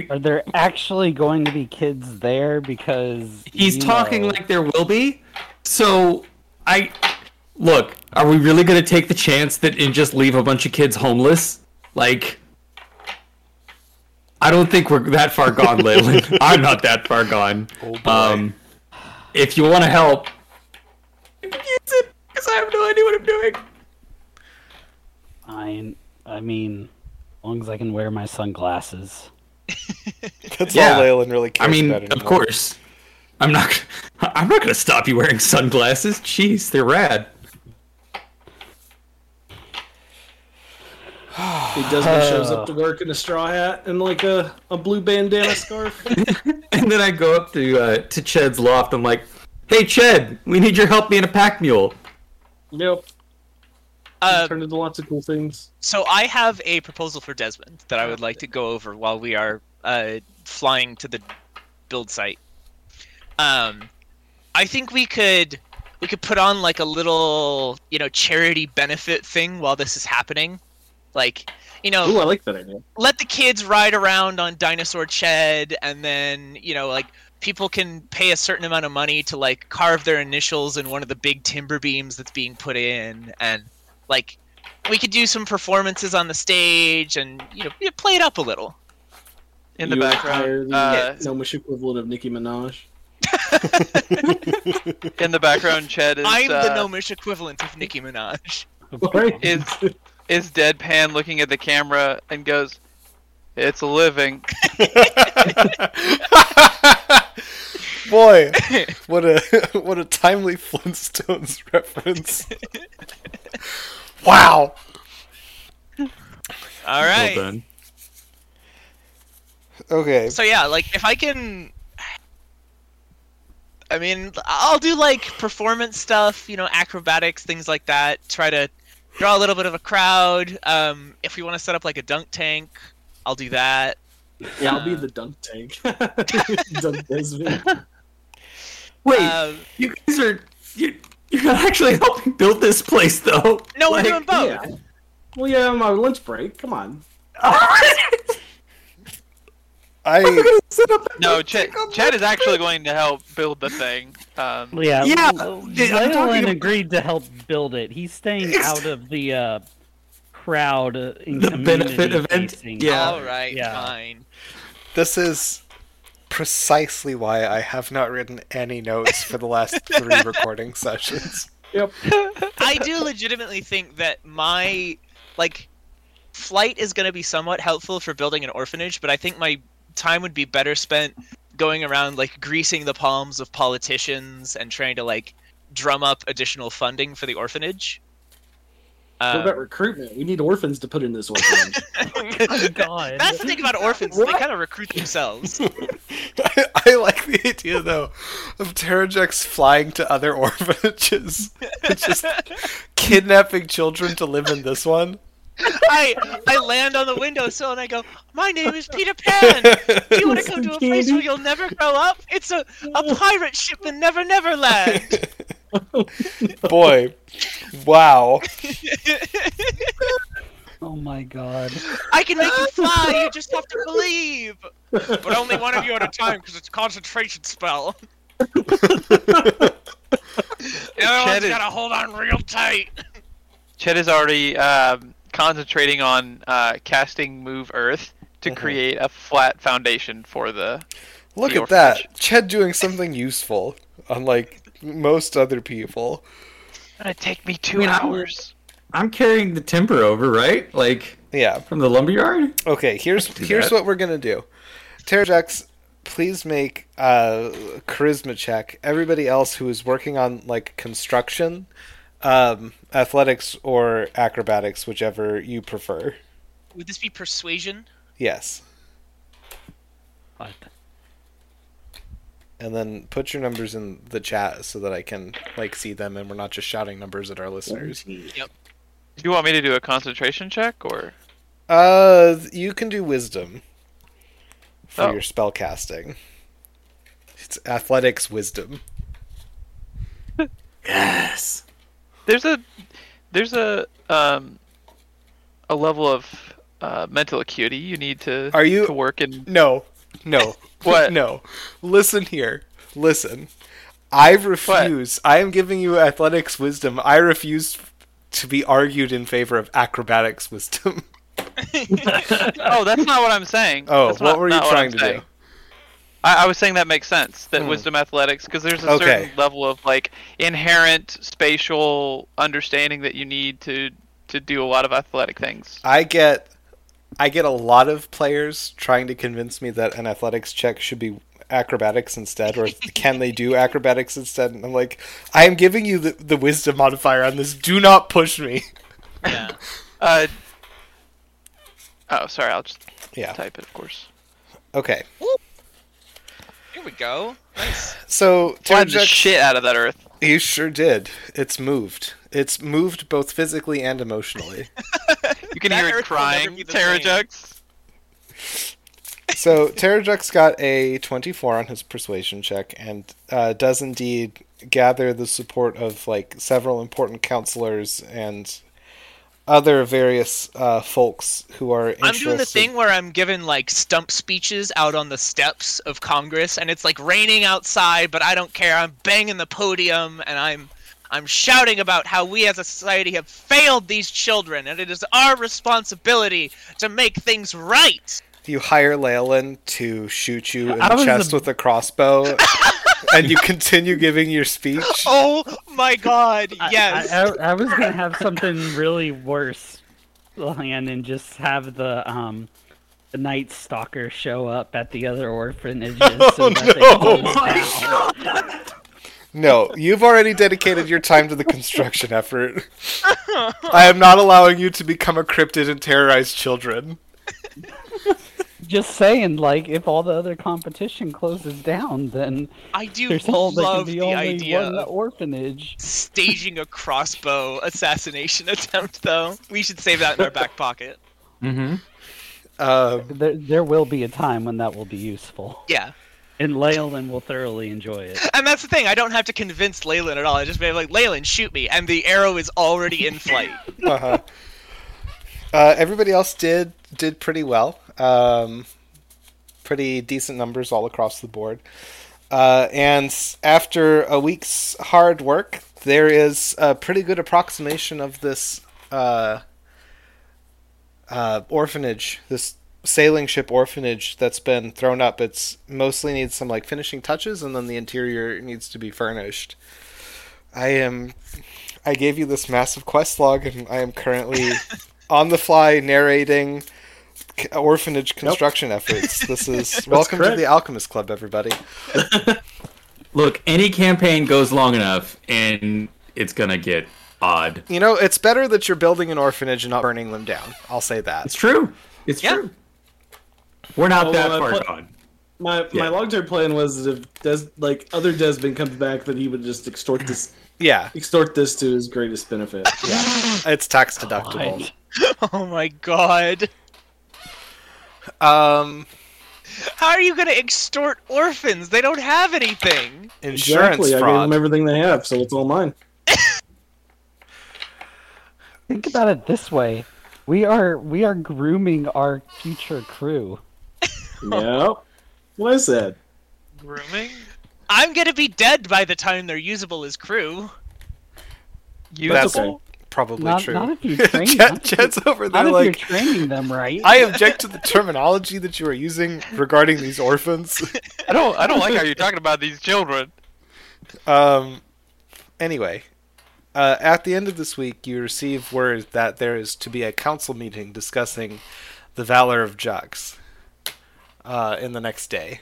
Are there actually going to be kids there? Because he's talking know- like there will be. So, I look. Are we really going to take the chance that and just leave a bunch of kids homeless? Like, I don't think we're that far gone, Leyland. I'm not that far gone. Oh boy. Um, if you want to help, use it because I have no idea what I'm doing. I, I mean, as long as I can wear my sunglasses. That's yeah. all Leyland really cares I mean, about of course, I'm not. I'm not going to stop you wearing sunglasses. Jeez, they're rad. He Desmond shows up to work in a straw hat and like a, a blue bandana scarf. And then I go up to uh, to Ched's loft. I'm like, "Hey, Ched, we need your help being a pack mule." yep. Uh, Turned into lots of cool things. so I have a proposal for Desmond that I would like to go over while we are uh, flying to the build site. Um, I think we could we could put on like a little you know charity benefit thing while this is happening, like you know Ooh, I like that idea. let the kids ride around on Dinosaur Ched, and then you know, like people can pay a certain amount of money to like carve their initials in one of the big timber beams that's being put in, and like we could do some performances on the stage and you know yeah, play it up a little. In the You hire background, the uh, gnomish equivalent of Nicki Minaj. in the background, Ched is I'm uh, the gnomish equivalent of Nicki Minaj. Right? is is deadpan looking at the camera and goes, "It's a living." Boy, what a what a timely Flintstones reference. wow. All right. Well done. Okay. So yeah, like if I can I mean, I'll do like performance stuff, you know, acrobatics, things like that. Try to draw a little bit of a crowd. Um, if we want to set up like a dunk tank, I'll do that. Yeah, I'll be the dunk tank. dunk Desmond. Wait, Um, you guys are you you're not actually helping build this place though. no, we're Like- doing both. Yeah. Well, yeah, my lunch break. Come on. I Set up a No, dunk Ched, tank on Ched is actually going to help build the thing. Um, Yeah, Yeah, L- yeah, I'm talking Leyland about- agreed to help build it. He's staying Ex- out of the uh, crowd uh, in The benefit community event? facing. Yeah. All right, Yeah. fine. this is precisely why I have not written any notes for the last three recording sessions. Yep. I do legitimately think that my like flight is going to be somewhat helpful for building an orphanage, but I think my time would be better spent going around like greasing the palms of politicians and trying to like drum up additional funding for the orphanage. What Uh, about recruitment? We need orphans to put in this orphanage. Oh God. that's the thing about orphans; they kind of recruit themselves. I, I like the idea though of Terrajux flying to other orphanages, just kidnapping children to live in this one. I I land on the windowsill and I go, "My name is Peter Pan. Do you want to come to a place where you'll never grow up? It's a, a pirate ship in Never Never Land." Boy, wow. Oh my God. I can make you fly. You just have to believe. But only one of you at a time, because it's a concentration spell. Everyone's is- gotta hold on real tight. Ched is already um, concentrating on uh, casting Move Earth to Mhm. create a flat foundation for the. Look The at that. orphanage. Ched doing something useful, unlike most other people. It's gonna take me two I mean, hours. I'm carrying the timber over, right? Like Yeah. from the lumberyard. Okay, here's here's that. what we're gonna do. Terrajux, please make a charisma check. Everybody else who is working on like construction, um, athletics or acrobatics, whichever you prefer. Would this be persuasion? Yes. What? And then put your numbers in the chat so that I can like see them and we're not just shouting numbers at our listeners. Yep. Do you want me to do a concentration check or? Uh, you can do wisdom for Oh. your spell casting. It's athletics wisdom. Yes. There's a there's a um a level of uh, mental acuity you need to Are you- to work in. No, no, What? No, listen here. Listen. I refuse. I am giving you athletics wisdom. I refuse to be argued in favor of acrobatics wisdom. Oh, that's not what I'm saying. Oh, That's what not- were you trying to saying. do? I, I was saying that makes sense. That Hmm. wisdom athletics, because there's a Okay. certain level of like inherent spatial understanding that you need to to do a lot of athletic things. I get I get a lot of players trying to convince me that an athletics check should be acrobatics instead or can they do acrobatics instead and I'm like I am giving you the, the wisdom modifier on this. Do not push me. Yeah. Uh. Oh, sorry. I'll just Yeah. type it, of course. Okay. Here we go. Nice. So Flattened the shit out of that earth. You sure did. It's moved. It's moved both physically and emotionally. You can That hear it earth will crying. be. Terrajux. so Terrajux got a 24 on his persuasion check and uh, does indeed gather the support of like several important counselors and other various uh, folks who are interested. I'm doing the thing where I'm giving like stump speeches out on the steps of Congress, and it's like raining outside, but I don't care. I'm banging the podium, and I'm I'm shouting about how we as a society have failed these children, and it is our responsibility to make things right. You hire Leyland to shoot you in I the chest a- with a crossbow, and you continue giving your speech. Oh my God! Yes. I, I, I was gonna have something really worse planned and just have the um the Night Stalker show up at the other orphanages so that they no. close. No, you've already dedicated your time to the construction effort. I am not allowing you to become a cryptid and terrorize children. Just saying, like if all the other competition closes down, then I do there's all there can love the only idea one of orphanage. staging a crossbow assassination attempt, though. We should save that in our back pocket. Mm-hmm. Um, There, there will be a time when that will be useful, Yeah. and Leyland will thoroughly enjoy it. And that's the thing, I don't have to convince Leyland at all. I just be like, Leyland, shoot me, and the arrow is already in flight. uh-huh. uh, everybody else did did pretty well. Um, pretty decent numbers all across the board. Uh, and after a week's hard work, there is a pretty good approximation of this uh, uh, orphanage, this sailing ship orphanage that's been thrown up. It's mostly needs some like finishing touches, and then the interior needs to be furnished. I am. I gave you this massive quest log, and I am currently on the fly narrating orphanage construction efforts. This is welcome to the Alchemist Club, everybody. Look, any campaign goes long enough, and it's gonna get odd. You know, it's better that you're building an orphanage and not burning them down. I'll say that. It's true. It's Yeah. true. We're not Oh, that well, far put- gone. My Yeah. my long term plan was that if Des like other Desmond comes back, that he would just extort this Yeah, extort this to his greatest benefit. it's tax deductible. oh my god. Um, How are you gonna extort orphans? They don't have anything. insurance exactly. I gave them everything they have, so it's all mine. Think about it this way: we are we are grooming our future crew. yep. What I said. Grooming? I'm gonna be dead by the time they're usable as crew. That's okay. Probably Not, true. not if you train. Ched, not if you- Ched's over there not if like, you're training them right. I object to the terminology that you are using regarding these orphans. I don't. I don't like how you're talking about these children. Um. Anyway, uh, at the end of this week, you receive word that there is to be a council meeting discussing the valor of Jux. Uh, in the next day.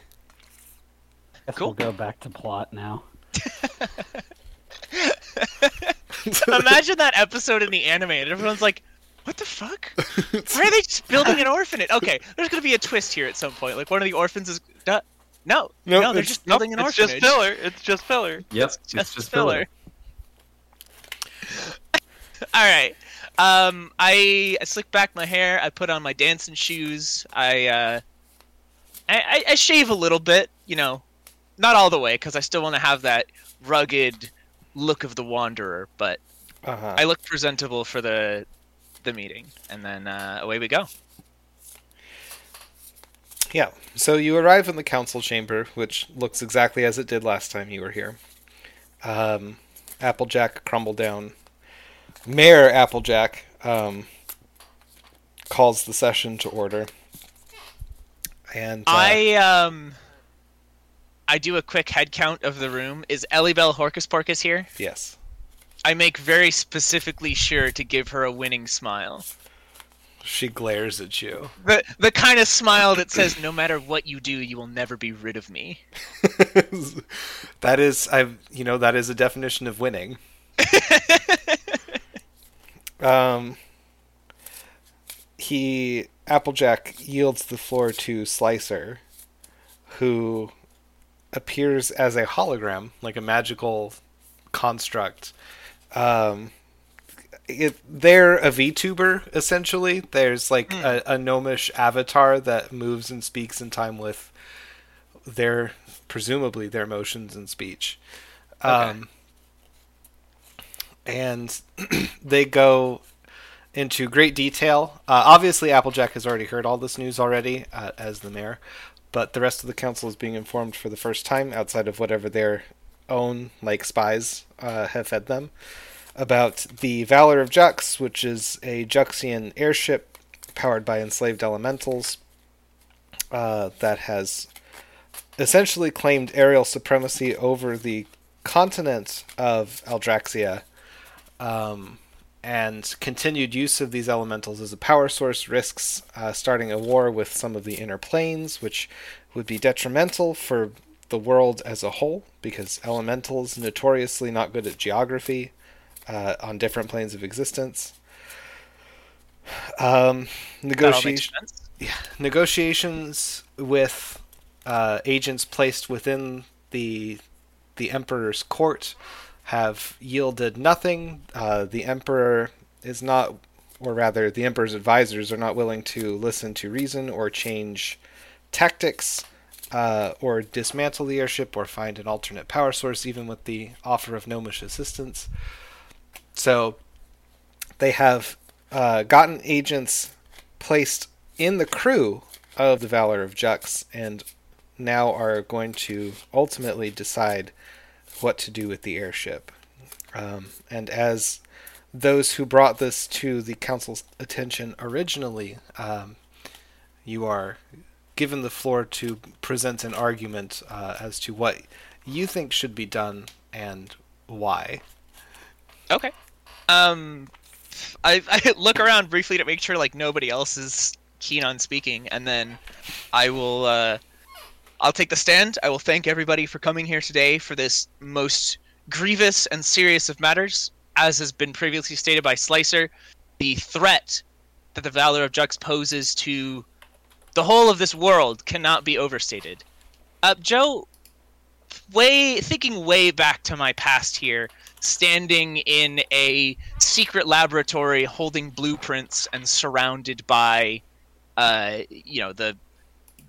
Cool. we'll go back to plot now. Imagine that episode in the anime, and everyone's like, "What the fuck? Why are they just building an orphanage?" Okay, there's gonna be a twist here at some point. Like one of the orphans is. Duh. No, No, no, they're just building an it's orphanage. just filler. It's just filler. Yep. Just, it's just filler. filler. All right. Um, I, I slick back my hair. I put on my dancing shoes. I uh, I, I, I shave a little bit. You know, not all the way because I still want to have that rugged look of the wanderer. But Uh-huh. I look presentable for the the meeting, and then uh, away we go. Yeah. So you arrive in the council chamber, which looks exactly as it did last time you were here. Um, Applejack crumbled down. Mayor Applejack, um, calls the session to order. And uh, I um. I do a quick head count of the room. Is Ellie Bell Horcus Porcus here? yes, I make very specifically sure to give her a winning smile. she glares at you. The the kind of smile that says, "No matter what you do, you will never be rid of me." that is, I've you know that is a definition of winning. um, he Applejack yields the floor to Slicer, who appears as a hologram, like a magical construct. Um, it, they're a VTuber essentially. There's like a, a gnomish avatar that moves and speaks in time with their presumably their motions and speech. Um, and they go into great detail. Uh, obviously, Applejack has already heard all this news already uh, as the mayor, but the rest of the council is being informed for the first time outside of whatever their own like spies uh, have fed them about the Valor of Jux, which is a Juxian airship powered by enslaved elementals uh, that has essentially claimed aerial supremacy over the continent of Aldraxia. Um, and continued use of these elementals as a power source risks uh, starting a war with some of the inner planes, which would be detrimental for the world as a whole, because elementals notoriously not good at geography uh, on different planes of existence. Um, That all negotiation sense. negotiations with uh, agents placed within the the emperor's court have yielded nothing. Uh, the emperor is not, or rather, the emperor's advisors are not willing to listen to reason or change tactics. Uh, or dismantle the airship or find an alternate power source, even with the offer of gnomish assistance. So they have uh, gotten agents placed in the crew of the Valor of Jux and now are going to ultimately decide what to do with the airship. Um, and as those who brought this to the council's attention originally, um, you are given the floor to present an argument uh, as to what you think should be done and why. Okay. Um, I, I look around briefly to make sure like nobody else is keen on speaking, and then I will. Uh, I'll take the stand. I will thank everybody for coming here today for this most grievous and serious of matters. As has been previously stated by Slicer, the threat that the Valor of Jux poses to the whole of this world cannot be overstated. Uh, Joe, way thinking way back to my past here, standing in a secret laboratory holding blueprints and surrounded by uh you know the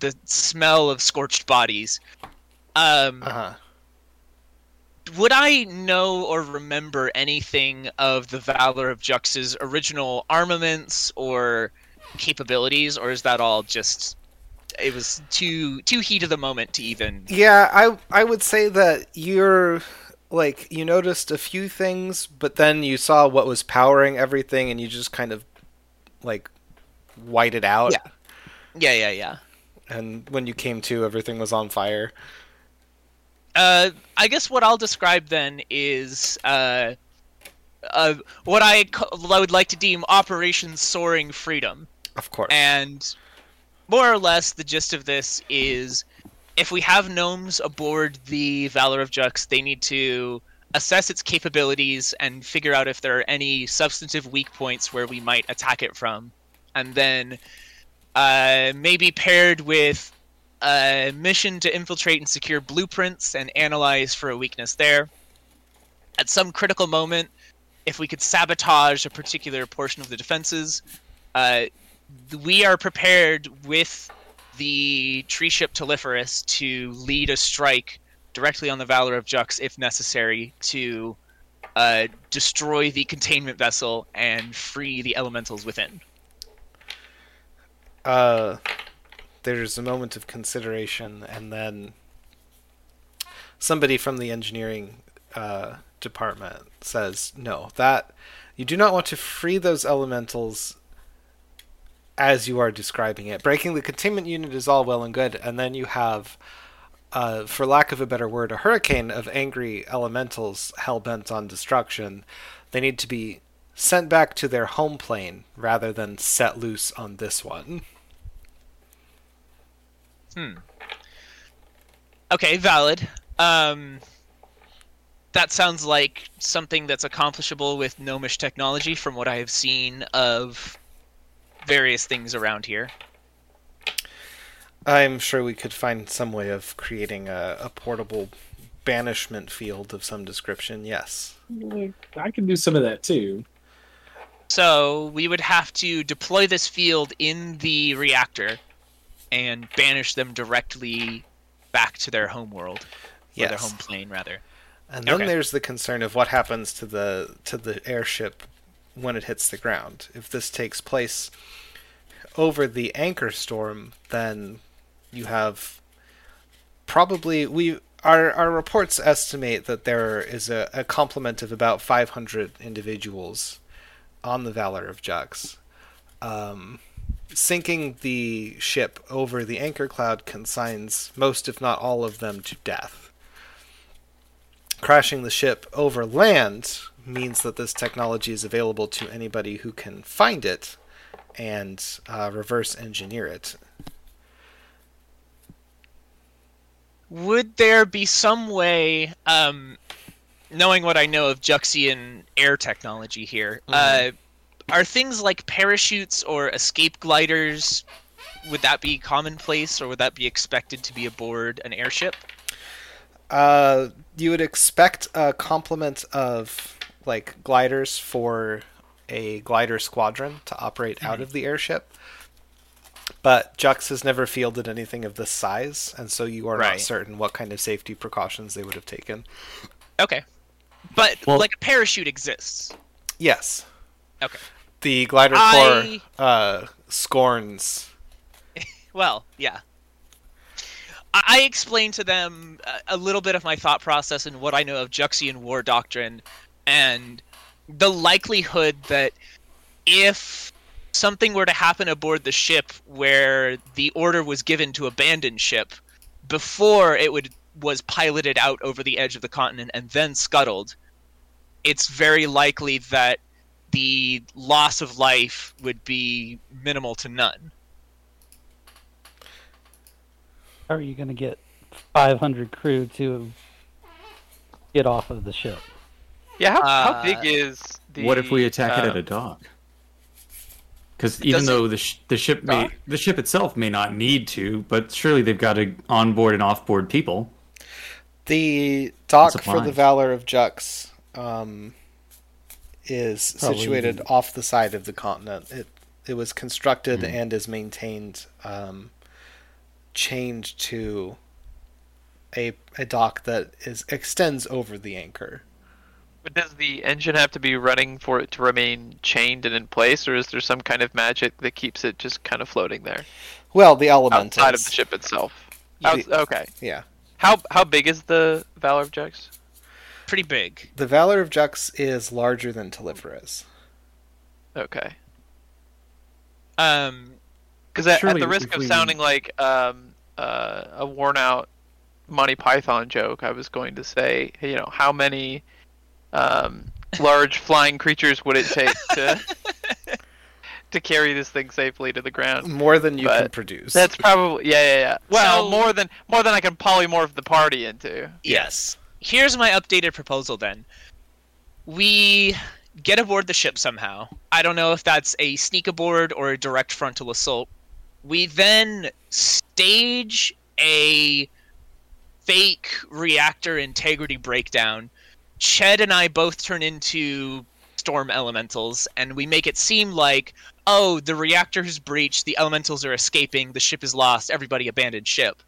the smell of scorched bodies um Uh-huh. would i know or remember anything of the valor of jux's original armaments or capabilities or is that all just it was too too heat of the moment to even Yeah, I I would say that you're like you noticed a few things, but then you saw what was powering everything, and you just kind of like white it out. Yeah. yeah yeah yeah And when you came to, everything was on fire. Uh, I guess what I'll describe then is uh, uh, what I, ca- I would like to deem Operation Soaring Freedom. Of course. And more or less, the gist of this is if we have gnomes aboard the Valor of Jux, they need to assess its capabilities and figure out if there are any substantive weak points where we might attack it from. And then uh, maybe paired with a mission to infiltrate and secure blueprints and analyze for a weakness there. At some critical moment, if we could sabotage a particular portion of the defenses, uh, we are prepared with the tree ship Telephorus to lead a strike directly on the Valor of Jux if necessary to uh, destroy the containment vessel and free the elementals within. Uh, there's a moment of consideration, and then somebody from the engineering uh, department says, "No, that you do not want to free those elementals." As you are describing it, breaking the containment unit is all well and good, and then you have, uh, for lack of a better word, a hurricane of angry elementals hell bent on destruction. They need to be sent back to their home plane rather than set loose on this one. Okay, valid. Um, that sounds like something that's accomplishable with gnomish technology from what I have seen of various things around here. I'm sure we could find some way of creating a, a portable banishment field of some description. Yes. I can do some of that too. So we would have to deploy this field in the reactor and banish them directly back to their home world. Or Yes. their home plane, rather. And then Okay. there's the concern of what happens to the to the airship when it hits the ground. If this takes place over the anchor storm, then you have probably we our our reports estimate that there is a, a complement of about 500 individuals on the Valor of Jux. Um, sinking the ship over the anchor cloud consigns most, if not all of them, to death. Crashing the ship over land means that this technology is available to anybody who can find it and uh, reverse engineer it. Would there be some way, um, knowing what I know of Juxian air technology here, uh, are things like parachutes or escape gliders? Would that be commonplace, or would that be expected to be aboard an airship? Uh, you would expect a complement of like gliders for a glider squadron to operate out of the airship. But Jux has never fielded anything of this size, and so you are not certain what kind of safety precautions they would have taken. Okay, but Well- like a parachute exists. Yes, Okay. The glider I- corps uh, scorns. Well, yeah. I, explained to them a, a little bit of my thought process and what I know of Juxian war doctrine, and the likelihood that if something were to happen aboard the ship where the order was given to abandon ship before it would was piloted out over the edge of the continent and then scuttled, it's very likely that the loss of life would be minimal to none. How are you going to get 500 crew to get off of the ship? Yeah, how, Uh, how big is the? what if we attack it at um, a dock? Because even though the sh- the ship may the ship itself may not need to, but surely they've got to onboard and offboard people. The dock for the. Valor of Jux um, is Probably situated the- off the side of the continent. It it was constructed Hmm. and is maintained um, chained to a a dock that is extends over the anchor. But does the engine have to be running for it to remain chained and in place, or is there some kind of magic that keeps it just kind of floating there Well, the element outside is, of the ship itself? Yeah. Okay. Yeah, How how big is the Valor of Jux? Pretty big. the Valor of Jux is larger than Telephorus. Okay. Um, Because at, at the risk of sounding like um, uh, a worn out Monty Python joke, I was going to say, you know, how many um, large flying creatures would it take to to carry this thing safely to the ground? More than you can produce. That's probably yeah, yeah, yeah. Well, So- more than more than I can polymorph the party into. yes. Here's my updated proposal then. We get aboard the ship somehow. I don't know if that's a sneak aboard or a direct frontal assault. We then stage a fake reactor integrity breakdown. Ched and I both turn into storm elementals, and we make it seem like, oh, the reactor has breached, the elementals are escaping, the ship is lost, everybody abandoned ship.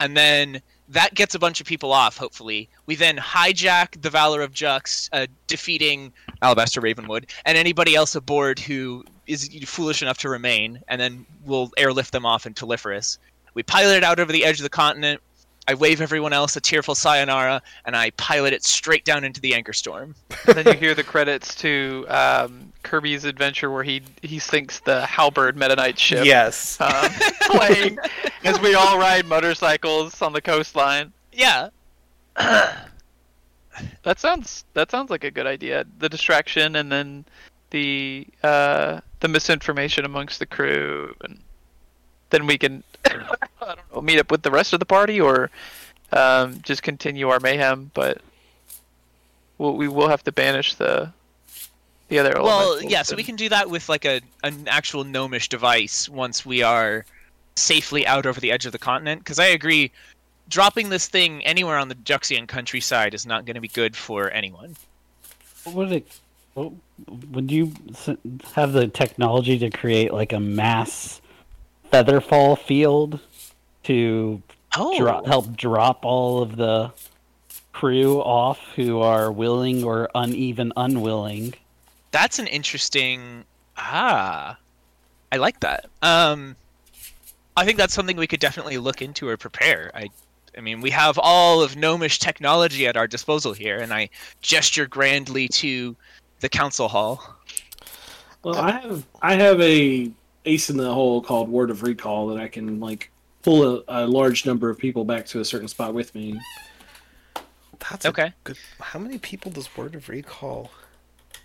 And then that gets a bunch of people off, hopefully. We then hijack the Valor of Jux, uh, defeating Alabaster Ravenwood, and anybody else aboard who is foolish enough to remain, and then we'll airlift them off in Telephorus. We pilot it out over the edge of the continent. I wave everyone else a tearful sayonara, and I pilot it straight down into the anchor storm. and then you hear the credits to um, Kirby's adventure where he he sinks the Halberd Meta Knight ship. yes. um, playing as we all ride motorcycles on the coastline. Yeah, That sounds that sounds like a good idea. The distraction and then the uh, the misinformation amongst the crew, and then we can I don't know meet up with the rest of the party or um, just continue our mayhem. But we'll, we will have to banish the the other. well, elementals yeah, so we can do that with like a an actual gnomish device once we are safely out over the edge of the continent. Because I agree, dropping this thing anywhere on the Juxian countryside is not going to be good for anyone. What Would it? what- Would you have the technology to create like a mass featherfall field to Oh, dro- help drop all of the crew off who are willing or uneven unwilling That's an interesting. Ah, I like that. Um, I think that's something we could definitely look into or prepare. I, I mean, we have all of gnomish technology at our disposal here, and I gesture grandly to the council hall. Well, I have I have a ace in the hole called Word of Recall that I can like pull a, a large number of people back to a certain spot with me. That's Okay. good. How many people does Word of Recall?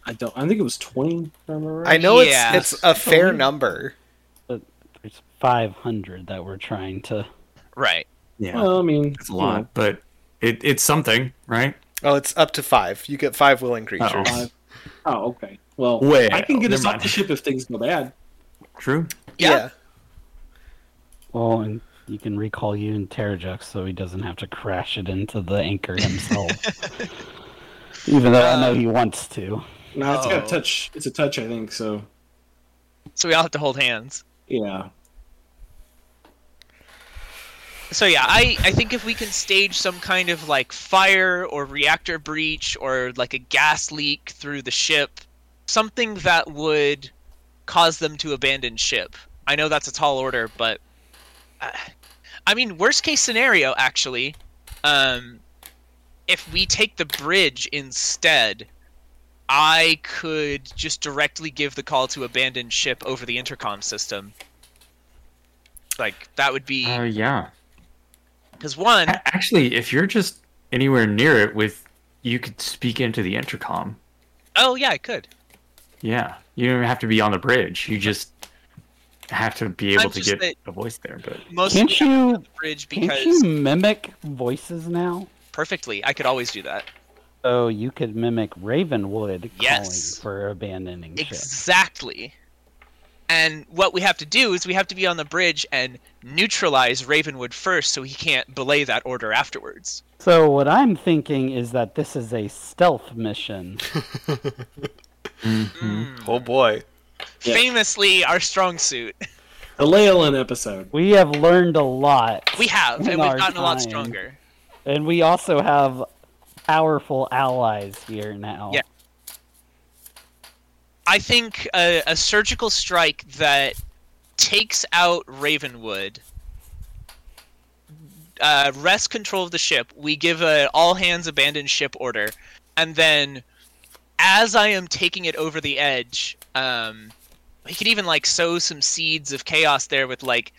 I don't. I think it was twenty. If I remember I know Yeah. it's it's a fair weird. number. There's 500 that we're trying to. Right. Yeah, Well, I mean, it's a lot, know, but it, it's something, right? Oh, it's up to five. You get five willing creatures. Uh-oh. five. Oh, okay. Well, Well, I can get us never off the ship if things go bad. True. Yeah. Well, and you can recall you in Terrajux so he doesn't have to crash it into the anchor himself. Even though I know um, he wants to. No, it's got a touch. It's a touch, I think. So So we all have to hold hands. yeah. So yeah, I, I think if we can stage some kind of like fire or reactor breach or like a gas leak through the ship, something that would cause them to abandon ship. I know that's a tall order, but uh, I mean, worst case scenario actually, um, if we take the bridge instead, I could just directly give the call to abandon ship over the intercom system. Like that would be Uh, yeah. because one, Actually, if you're just anywhere near it with, you could speak into the intercom. oh yeah, I could. Yeah, you don't even have to be on the bridge. You just have to be able I'm to get that- a voice there. But Most Can't you- have the bridge Can't you mimic voices now? perfectly. I could always do that. So you could mimic Ravenwood Yes. calling for abandoning ship. Exactly. And what we have to do is we have to be on the bridge and neutralize Ravenwood first, so he can't belay that order afterwards. So what I'm thinking is that this is a stealth mission. Mm. Oh boy. Yeah. Famously, our strong suit. The Leyland episode. We have learned a lot. We have, and we've our gotten a lot stronger. And we also have powerful allies here now. Yeah. I think a, a surgical strike that takes out Ravenwood, uh, wrests control of the ship. We give a all hands abandon ship order, and then as I am taking it over the edge, um, he could even like sow some seeds of chaos there with like.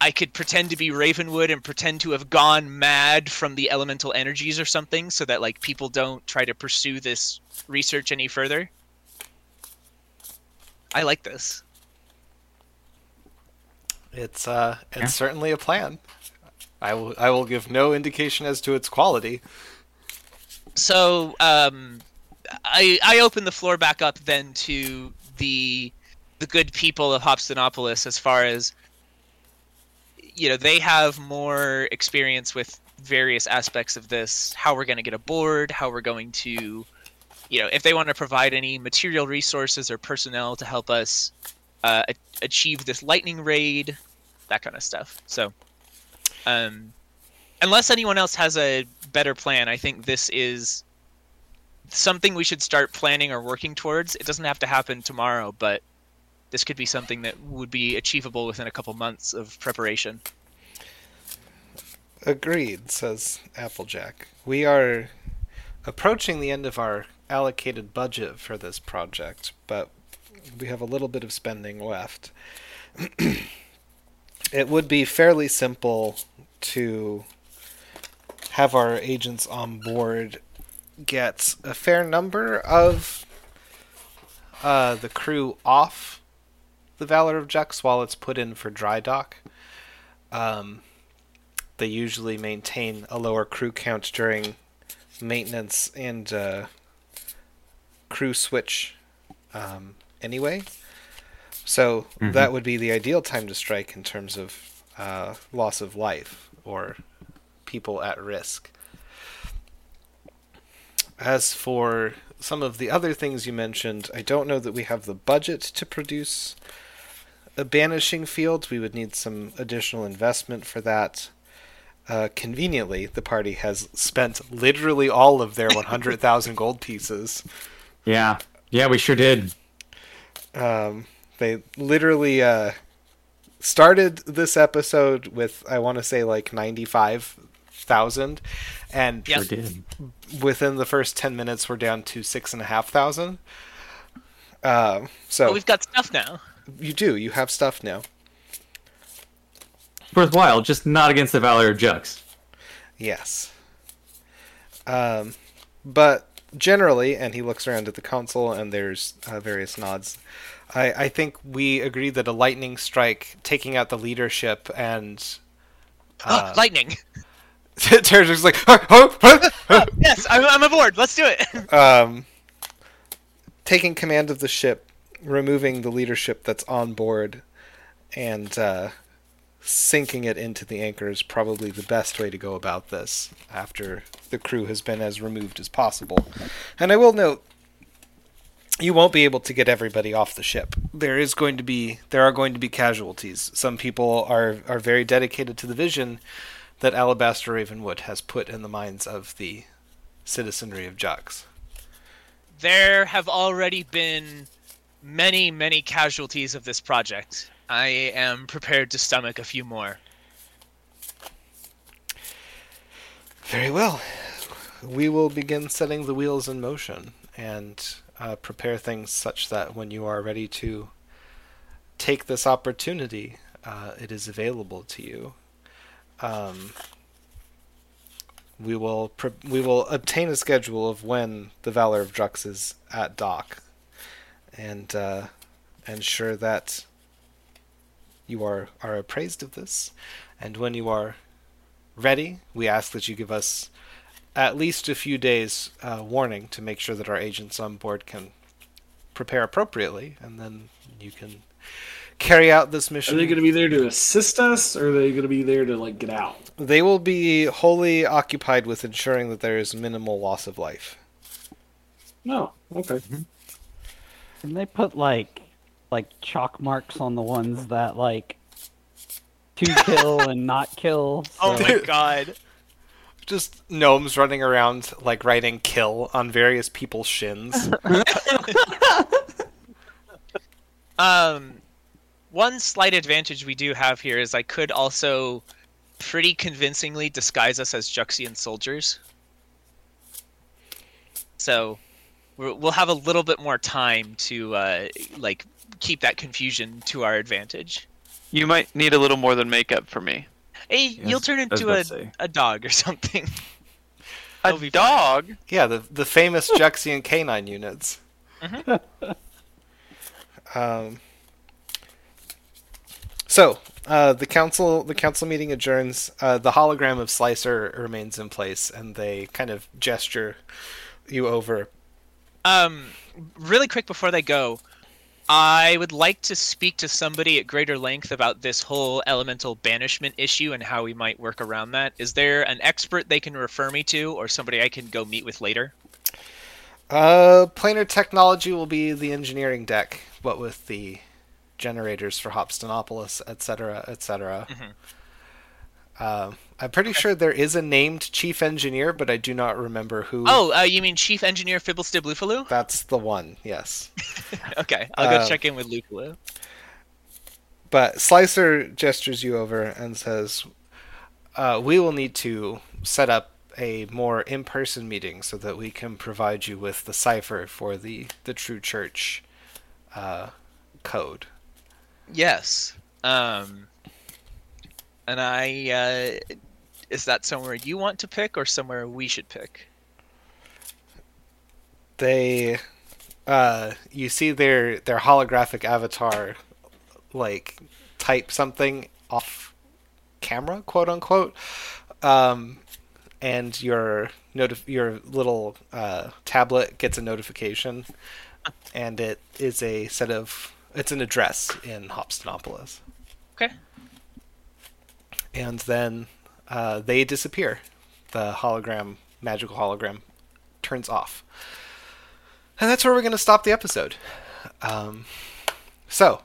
I could pretend to be Ravenwood and pretend to have gone mad from the elemental energies or something so that like people don't try to pursue this research any further. I like this. It's uh, it's Yeah. certainly a plan. I will I will give no indication as to its quality. So, um, I I open the floor back up then to the the good people of Hopstanopolis as far as you know they have more experience with various aspects of this how we're going to get aboard how we're going to you know if they want to provide any material resources or personnel to help us uh, achieve this lightning raid that kind of stuff. So um unless anyone else has a better plan i think this is something we should start planning or working towards it doesn't have to happen tomorrow but this could be something that would be achievable within a couple months of preparation Agreed, says Applejack. We are approaching the end of our allocated budget for this project, but we have a little bit of spending left. it would be fairly simple to have our agents on board get a fair number of uh, the crew off the Valor of Jux while it's put in for dry dock. Um, they usually maintain a lower crew count during maintenance and uh, crew switch um, anyway. So Mhm. that would be the ideal time to strike in terms of uh, loss of life or people at risk. As for some of the other things you mentioned, I don't know that we have the budget to produce a banishing field. We would need some additional investment for that. Uh, conveniently, the party has spent literally all of their 100,000 gold pieces yeah, Yeah, we sure did. Um, they literally uh, started this episode with I want to say like ninety five thousand, and Yep. Sure did. within the first ten minutes we're down to six and a half thousand. Um, so But we've got stuff now. you do you have stuff now. Worthwhile, just not against the Valor of Jux. Yes. Um, but generally, and he looks around at the council, and there's uh, various nods. I, I think we agree that a lightning strike, taking out the leadership, and uh, Lightning. Like, "Huh, huh, huh, huh." Yes, I'm, I'm aboard. Let's do it. um, taking command of the ship, removing the leadership that's on board, and uh, sinking it into the anchor is probably the best way to go about this after the crew has been as removed as possible. And I will note, you won't be able to get everybody off the ship. There is going to be there are going to be casualties. Some people are are very dedicated to the vision that Alabaster Ravenwood has put in the minds of the citizenry of Jux. there have already been many, many casualties of this project. I am prepared to stomach a few more. Very well. We will begin setting the wheels in motion and uh, prepare things such that when you are ready to take this opportunity, uh, it is available to you. Um, we will pre- we will obtain a schedule of when the Valor of Drux is at dock, and uh, ensure that you are are appraised of this. And when you are ready, we ask that you give us at least a few days uh, warning to make sure that our agents on board can prepare appropriately, and then you can carry out this mission. Are they going to be there to assist us, or are they going to be there to like get out? They will be wholly occupied with ensuring that there is minimal loss of life. No. Okay. And they put like like chalk marks on the ones that like to kill and not kill. Oh my god. Just gnomes running around, like writing "kill" on various people's shins. Um, one slight advantage we do have here is I could also pretty convincingly disguise us as Juxian soldiers. So we're- we'll have a little bit more time to uh, like keep that confusion to our advantage. You might need a little more than makeup for me. Hey, Yes, you'll turn into a, say. a dog or something. A That'll fine. dog? yeah, the the famous Juxian canine units. um, so uh, the council the council meeting adjourns. Uh, the hologram of Slicer remains in place, and they kind of gesture you over. Um, really quick before they go, I would like to speak to somebody at greater length about this whole elemental banishment issue and how we might work around that. Is there an expert they can refer me to, or somebody I can go meet with later? Uh, planar technology will be the engineering deck, what with the generators for Hopstanopolis, etc., etc. Mhm. Uh, I'm pretty sure there is a named chief engineer, but I do not remember who. Oh, uh, you mean Chief Engineer Fibblestiblufalu? That's the one, yes. Okay, I'll go Uh, check in with Lufalu. But Slicer gestures you over and says, uh, "We will need to set up a more in-person meeting so that we can provide you with the cipher for the the True Church uh, code." Yes. Um, and I, uh, is that somewhere you want to pick or somewhere we should pick? They, uh, you see their their holographic avatar, like type something off camera, quote unquote, um, and your notif- your little uh, tablet gets a notification, and it is a set of it's an address in Hopstanopolis, Okay. and then uh, they disappear. The hologram, magical hologram, turns off. And that's where we're going to stop the episode. Um, so,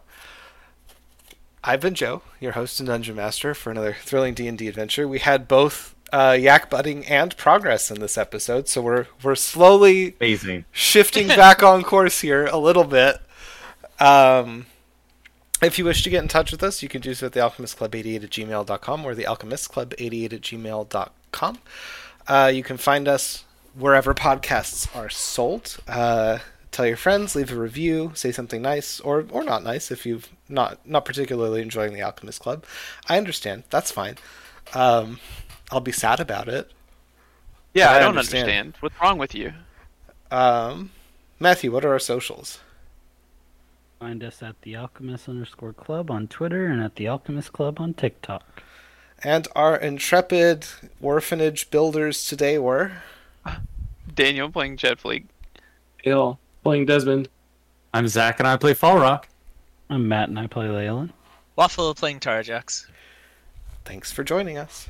I've been Joe, your host and dungeon master for another thrilling D and D adventure. We had both uh, yak butting and progress in this episode. So we're we're slowly Amazing. shifting back on course here a little bit. Um, if you wish to get in touch with us, you can do so at the alchemistclub88 at gmail.com or the alchemistclub88 at gmail.com. Uh, you can find us wherever podcasts are sold. Uh, tell your friends, leave a review, say something nice or or not nice if you've not not particularly enjoying the Alchemist Club. I understand. That's fine. Um, I'll be sad about it. Yeah, I I, don't understand. understand. What's wrong with you? Um, Matthew, what are our socials? Find us at the Alchemist underscore club on Twitter and at the Alchemist Club on TikTok. And our intrepid orphanage builders today were Daniel playing Jet Fleet. Hill playing Desmond. I'm Zach and I play Fall Rock. I'm Matt and I play Leyland. Waffle playing Terrajux. Thanks for joining us.